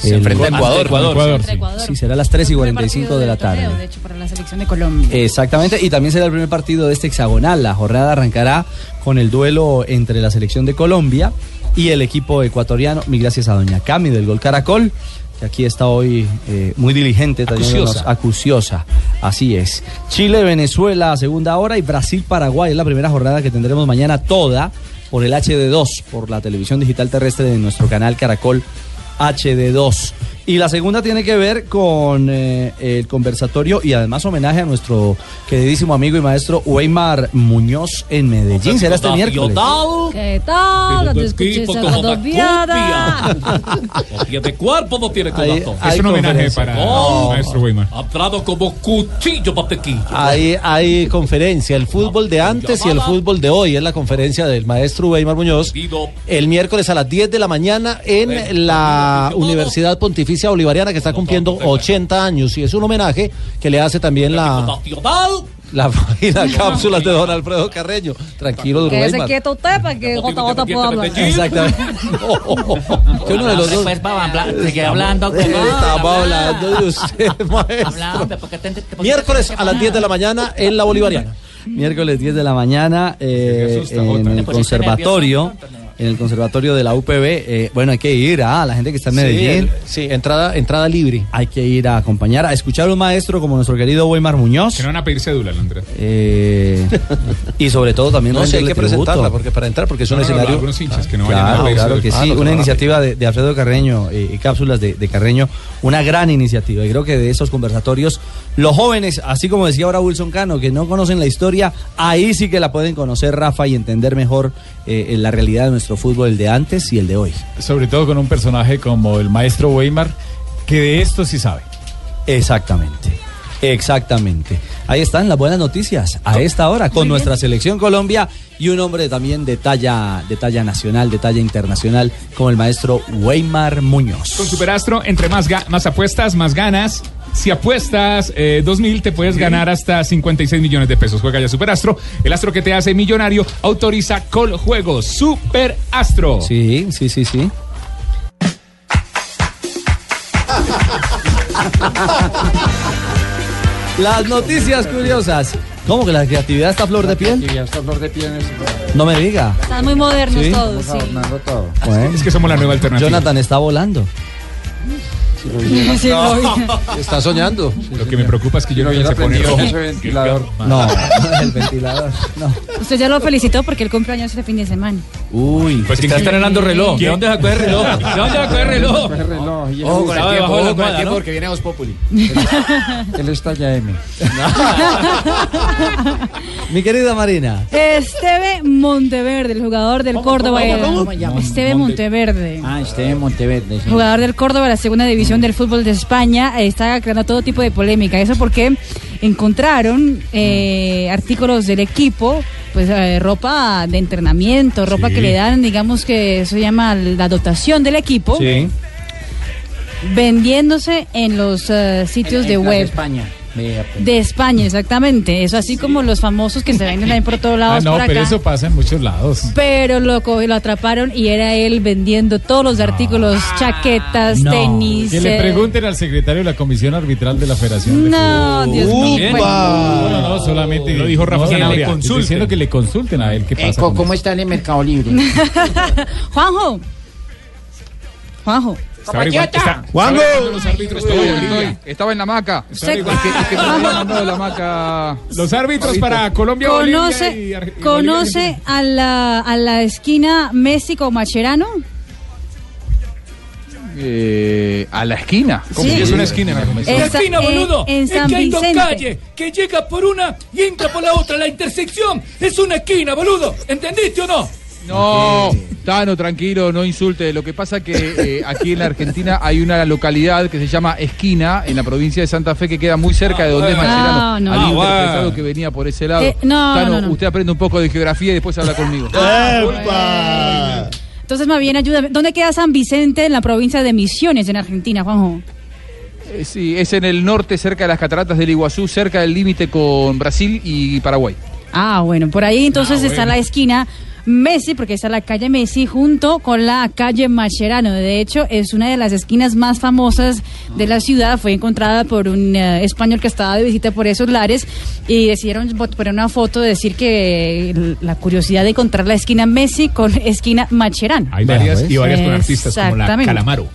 Speaker 8: Se
Speaker 5: El-
Speaker 8: enfrenta a Ecuador.
Speaker 5: Ecuador,
Speaker 10: sí.
Speaker 5: sí. Sí, será a las 3 y 45 de la tarde.
Speaker 10: Torneo, de hecho, para la selección de Colombia.
Speaker 5: Exactamente, y también será el primer partido de este hexagonal. La jornada arrancará con el duelo entre la selección de Colombia y el equipo ecuatoriano. Mi gracias a Doña Cami del Gol Caracol, que aquí está hoy eh, muy diligente,
Speaker 8: Acuciosa.
Speaker 5: acuciosa. Así es. Chile, Venezuela segunda hora y Brasil, Paraguay es la primera jornada que tendremos mañana toda por el HD2, por la televisión digital terrestre de nuestro canal Caracol HD2. Y la segunda tiene que ver con eh, el conversatorio y además homenaje a nuestro queridísimo amigo y maestro Weimar Muñoz en Medellín. Será este miércoles.
Speaker 10: ¿Qué tal? Te escuché.
Speaker 12: No tiene cuerpo, no tiene corazón.
Speaker 17: Es un homenaje para
Speaker 5: No.
Speaker 17: el maestro Weimar.
Speaker 12: Hablado como cuchillo mantequilla.
Speaker 11: Hay, hay conferencia, el fútbol de antes y el fútbol de hoy. Es la conferencia del maestro Weimar Muñoz. El miércoles a las 10 de la mañana en la Universidad Pontificia Bolivariana que está cumpliendo 80 años. Y es un homenaje que le hace también la, la, y la cápsula de don Alfredo Carreño. Tranquilo,
Speaker 10: Quédese
Speaker 11: Weimar.
Speaker 10: quieto usted para que Jota pueda hablar.
Speaker 11: Exactamente. Que uno de los dos.
Speaker 26: Después va a hablar, sigue hablando. con-
Speaker 11: Estamos hablando de usted, maestro. Miércoles a las 10 de la mañana en la Bolivariana.
Speaker 5: Miércoles 10 de la mañana eh, en el conservatorio. En el conservatorio de la UPB. eh, bueno, hay que ir a la gente que está en
Speaker 11: Sí,
Speaker 5: Medellín.
Speaker 11: el- sí, entrada, entrada libre.
Speaker 5: Hay que ir a acompañar, a escuchar a un maestro como nuestro querido Weimar Muñoz.
Speaker 17: Que no van a pedir cédula, Andrés.
Speaker 5: eh, y sobre todo también
Speaker 11: No sé, hay que presentarla porque para entrar, porque es un
Speaker 17: No, no, no,
Speaker 11: escenario.
Speaker 17: algunos hinchas que no vayan
Speaker 5: Claro,
Speaker 17: a
Speaker 5: claro que sí.
Speaker 11: Ah, no,
Speaker 5: una
Speaker 11: claro.
Speaker 5: iniciativa de, de Alfredo Carreño eh, y cápsulas de, de Carreño, una gran iniciativa. Y creo que de esos conversatorios, los jóvenes, así como decía ahora Wilson Cano, que no conocen la historia, ahí sí que la pueden conocer, Rafa, y entender mejor eh, la realidad de nuestro fútbol, el de antes y el de hoy.
Speaker 19: Sobre todo con un personaje como el maestro Weimar, que de esto sí sabe.
Speaker 5: Exactamente. Exactamente. Ahí están las buenas noticias a esta hora con nuestra selección Colombia y un hombre también de talla, de talla nacional, de talla internacional, como el maestro Weimar Muñoz.
Speaker 17: Con Superastro, entre más, ga- más apuestas, más ganas. Si apuestas eh, 2000, te puedes ganar hasta 56 millones de pesos. Juega ya Superastro, el astro que te hace millonario. Autoriza Coljuegos. Superastro.
Speaker 5: Sí, sí, sí, sí. Las noticias curiosas. ¿Cómo que la creatividad está a flor de piel?
Speaker 6: está a flor de piel.
Speaker 5: No me diga.
Speaker 10: Están muy modernos
Speaker 5: Sí.
Speaker 10: todos, sí.
Speaker 5: Bueno.
Speaker 17: Es que somos la nueva alternativa.
Speaker 5: Jonathan está volando.
Speaker 10: Sí, lo vi.
Speaker 9: Está soñando.
Speaker 17: Lo que me preocupa es que yo no se pone rojo.
Speaker 5: No, el ventilador. No.
Speaker 10: Usted ya lo felicitó porque el cumpleaños este fin de semana.
Speaker 5: Uy,
Speaker 12: Pues que está estrenando reloj. ¿De dónde sacó el reloj? ¿De dónde sacó el reloj?
Speaker 6: Ojo con el tiempo,
Speaker 12: de
Speaker 6: ojo con el tiempo
Speaker 12: ¿no?
Speaker 6: porque viene Voz Populi. Él está ya M.
Speaker 5: Mi querida Marina.
Speaker 10: Esteve Monteverde, el jugador del Córdoba. Esteve Monteverde.
Speaker 6: Ah, este en Monteverde. sí.
Speaker 10: Jugador del Córdoba, la segunda división del fútbol de España, eh, está creando todo tipo de polémica. Eso porque encontraron eh, artículos del equipo, pues eh, ropa de entrenamiento, ropa que le dan, digamos que eso se llama la dotación del equipo,
Speaker 5: Sí.
Speaker 10: vendiéndose en los eh, sitios
Speaker 6: En-
Speaker 10: de
Speaker 6: en
Speaker 10: web.
Speaker 6: España. Pues.
Speaker 10: De España, exactamente. Eso así como los famosos que se venden ahí por todos
Speaker 19: Ah,
Speaker 10: lados.
Speaker 19: no,
Speaker 10: por
Speaker 19: pero
Speaker 10: acá.
Speaker 19: eso pasa en muchos lados.
Speaker 10: Pero lo, lo atraparon y era él vendiendo todos los artículos, chaquetas, tenis.
Speaker 19: Que le
Speaker 10: eh,
Speaker 19: pregunten al secretario de la Comisión Arbitral de la Federación de
Speaker 10: No. Dios mío.
Speaker 19: No, no, no, solamente
Speaker 17: Lo dijo Rafa
Speaker 19: no, estoy
Speaker 17: Consulten.
Speaker 19: diciendo que le consulten a él qué
Speaker 6: Eh,
Speaker 19: pasa.
Speaker 6: ¿Cómo
Speaker 19: eso.
Speaker 6: está en el Mercado Libre?
Speaker 10: Juanjo. Juanjo.
Speaker 9: ¡Juanjo!
Speaker 14: Estaba en la. Es es hamaca.
Speaker 17: Los árbitros para Colombia,
Speaker 10: ¿Conoce, conoce a la, a la esquina México Macherano?
Speaker 14: Eh, a la esquina.
Speaker 10: Sí.
Speaker 14: Es una esquina.
Speaker 10: En
Speaker 12: esquina,
Speaker 10: en-
Speaker 12: boludo.
Speaker 10: en
Speaker 12: es
Speaker 10: San
Speaker 12: que hay dos
Speaker 10: Vicente.
Speaker 12: calles que llega por una y entra por la otra. La intersección es una esquina, boludo. ¿Entendiste o no?
Speaker 14: No, Tano, tranquilo, no insulte. Lo que pasa que eh, aquí en la Argentina hay una localidad que se llama Esquina, en la provincia de Santa Fe, que queda muy cerca de donde es
Speaker 12: bueno.
Speaker 14: Mascherano.
Speaker 10: No, no.
Speaker 14: Había
Speaker 12: Ah,
Speaker 14: interpretado que venía por ese lado.
Speaker 10: Eh, no,
Speaker 14: Tano,
Speaker 10: no, no.
Speaker 14: usted aprende un poco de geografía y después habla conmigo.
Speaker 9: ¡Epa!
Speaker 10: Entonces, más bien, ayúdame. ¿Dónde queda San Vicente en la provincia de Misiones, en Argentina, Juanjo?
Speaker 14: Eh, sí, es en el norte, cerca de las cataratas del Iguazú, cerca del límite con Brasil y Paraguay.
Speaker 10: Ah, bueno, por ahí entonces
Speaker 17: Ah,
Speaker 10: está la esquina Messi, porque está la calle Messi junto con la calle Mascherano. De hecho, es una de las esquinas más famosas de la ciudad. Fue encontrada por un eh, español que estaba de visita por esos lares y decidieron poner una foto de decir que la curiosidad de encontrar la esquina Messi con esquina Mascherano.
Speaker 17: Hay varias y varias con artistas como la. Calamaro.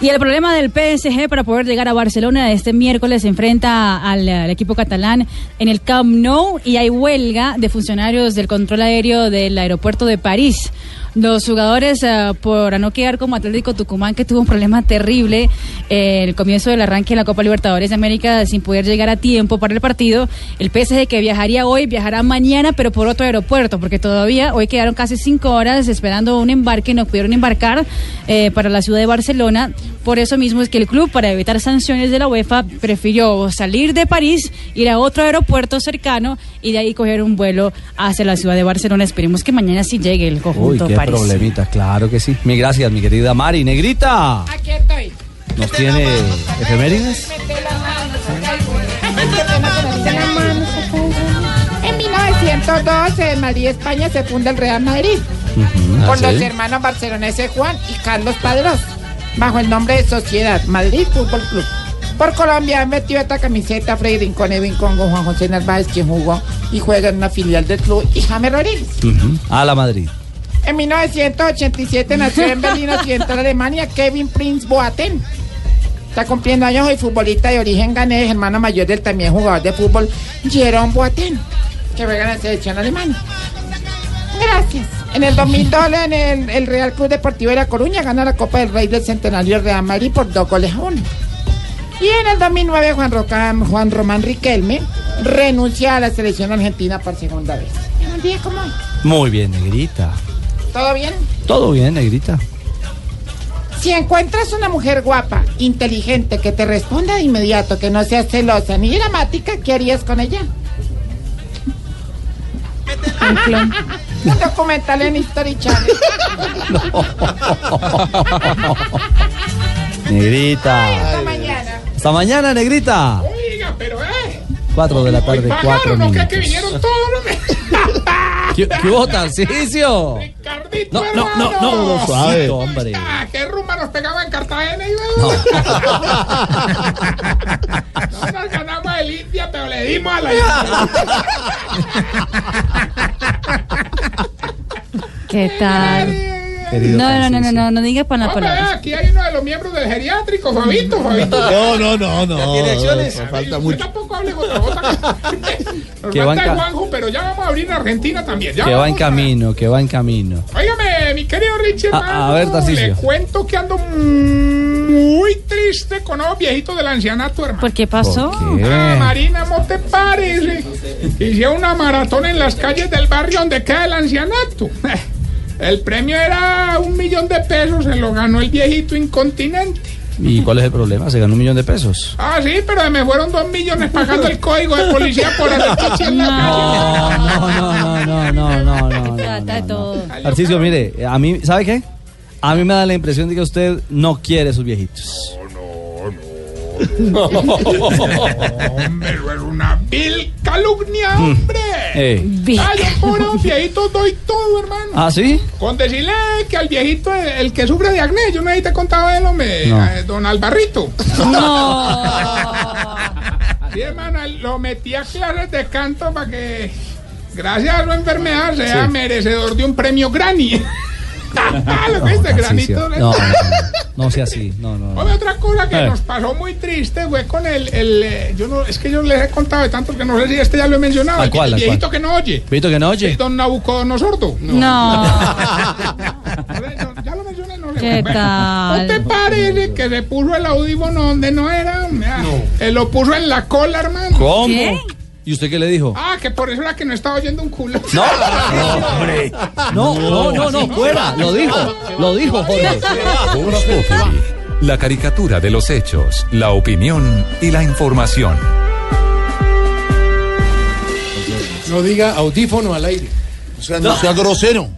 Speaker 10: Y el problema del PSG para poder llegar a Barcelona este miércoles se enfrenta al, al equipo catalán en el Camp Nou y hay huelga de funcionarios del control aéreo del aeropuerto de París. Los jugadores, eh, por no quedar como Atlético Tucumán, que tuvo un problema terrible eh, el comienzo del arranque en la Copa Libertadores de América sin poder llegar a tiempo para el partido, el PSG que viajaría hoy, viajará mañana, pero por otro aeropuerto, porque todavía hoy quedaron casi cinco horas esperando un embarque, no pudieron embarcar eh, para la ciudad de Barcelona. Por eso mismo es que el club, para evitar sanciones de la UEFA, prefirió salir de París, ir a otro aeropuerto cercano y de ahí coger un vuelo hacia la ciudad de Barcelona. Esperemos que mañana sí llegue el conjunto París.
Speaker 5: problemita, claro que sí. Mi gracias, mi querida Mari. Negrita,
Speaker 16: Aquí estoy.
Speaker 5: ¿nos tiene efemérides?
Speaker 16: En 1912 en Madrid, España, se funda el Real Madrid por
Speaker 5: ¿ah,
Speaker 16: los
Speaker 5: sí?
Speaker 16: hermanos barceloneses Juan y Carlos Padrós, bajo el nombre de Sociedad Madrid Fútbol Club. Por Colombia han metido esta camiseta Freddy Rincón, Edwin Congo, Juan José Narváez, quien jugó y juega en una filial del club, y James Rodríguez.
Speaker 5: A la Madrid.
Speaker 16: En 1987 nació en Berlín Occidental, Alemania, Kevin Prince Boateng. Está cumpliendo años hoy, futbolista de origen ganés, hermano mayor del también jugador de fútbol, Jerome Boateng, que juega en la selección alemana. Gracias. En el 2002, en el, el Real Club Deportivo de La Coruña gana la Copa del Rey del Centenario Real Madrid por dos goles a uno. Y en el 2009, Juan, Roca- Juan Román Riquelme renuncia a la selección argentina por segunda vez. En un día como hoy.
Speaker 5: Muy bien, Negrita.
Speaker 16: ¿Todo bien?
Speaker 5: Todo bien, Negrita.
Speaker 16: Si encuentras una mujer guapa, inteligente, que te responda de inmediato, que no sea celosa ni dramática, ¿qué harías con ella? Un clon. Un documental en History Channel.
Speaker 5: Negrita.
Speaker 16: Hasta mañana.
Speaker 7: Hasta mañana, negrita.
Speaker 1: Oiga, pero eh.
Speaker 7: 4 de la tarde, 4
Speaker 1: Pagaron, ¿no? Que,
Speaker 7: minutos.
Speaker 1: que vinieron todos los
Speaker 7: ¿Qué, qué hubo, Tarcisio?
Speaker 1: Ricardito,
Speaker 7: No, no, no, no,
Speaker 1: hermano.
Speaker 7: suave. hombre.
Speaker 1: Ah, qué rumba nos pegaba en Cartagena y no. nos ganamos el India, pero le dimos a la
Speaker 10: ¿Qué tal? No, no, no, no, no, no digas para
Speaker 1: Hombre,
Speaker 10: palabras.
Speaker 1: aquí hay uno de los miembros del geriátrico, Fabito, Fabito.
Speaker 9: No, no, no, no.
Speaker 1: ¿Tiene acciones?
Speaker 9: no, falta mucho.
Speaker 1: tampoco hable con otra cosa. Nos
Speaker 7: Que va en
Speaker 1: Juanjo, pero ya vamos a abrir en Argentina también. Ya
Speaker 7: Que va en camino, que va en camino.
Speaker 1: Óigame, mi querido Richie,
Speaker 7: A-
Speaker 1: hermano,
Speaker 7: a ver,
Speaker 1: le cuento que ando muy triste con los viejitos del ancianato, hermano.
Speaker 10: ¿Por qué pasó?
Speaker 1: Ah, Marina, ¿no te pares? Hicieron una maratón en las calles del barrio donde queda el ancianato. El premio era un millón de pesos, se lo ganó el viejito incontinente.
Speaker 7: ¿Y cuál es el problema? Se ganó un millón de pesos.
Speaker 1: Ah, sí, pero me fueron dos millones pagando el código de policía por en la calle.
Speaker 7: No, no, no, no, no, no.
Speaker 10: Trata de todo.
Speaker 7: Mire, a mí, ¿sabe qué? A mí me da la impresión de que usted no quiere a sus viejitos.
Speaker 1: Hombre, es una vil calumnia, hombre.
Speaker 7: Eh.
Speaker 1: Ah, yo por los viejitos doy todo, hermano.
Speaker 7: ¿Ah, sí?
Speaker 1: Con decirle que al viejito, el, el que sufre de acné, yo no te he contado de él, hombre,
Speaker 7: No.
Speaker 1: eh, don Albarrito.
Speaker 10: No.
Speaker 1: Sí, hermano, lo metí a clases de canto para que, gracias a su enfermedad, sea
Speaker 7: Sí.
Speaker 1: merecedor de un premio Granny. ¿Lo viste, granito?
Speaker 7: No, no, no, no sea así. No, no. no.
Speaker 1: Oye, otra cosa que
Speaker 7: Eh.
Speaker 1: nos pasó muy triste fue con el, el eh, yo no, es que yo les he contado de tanto que no sé si este ya lo he mencionado,
Speaker 7: ¿Al cuál,
Speaker 1: el viejito
Speaker 7: cuál?
Speaker 1: que no oye.
Speaker 7: ¿Vito que no oye?
Speaker 1: Don Nabucodonosor.
Speaker 10: No.
Speaker 1: Ya lo mencioné, no sé.
Speaker 10: ¿Qué
Speaker 1: Bueno,
Speaker 10: tal?
Speaker 1: ¿No te parece que se puso el audífono donde no era? Eh, lo puso en la cola, hermano.
Speaker 7: ¿Cómo? ¿Y usted qué le dijo?
Speaker 1: Ah, que por eso era que no estaba oyendo un culo.
Speaker 7: No, hombre. No, no, no, no, fuera. Lo dijo. Lo dijo, Jorge.
Speaker 23: La caricatura de los hechos, la opinión y la información.
Speaker 15: No diga audífono al aire.
Speaker 9: O sea, no sea grosero.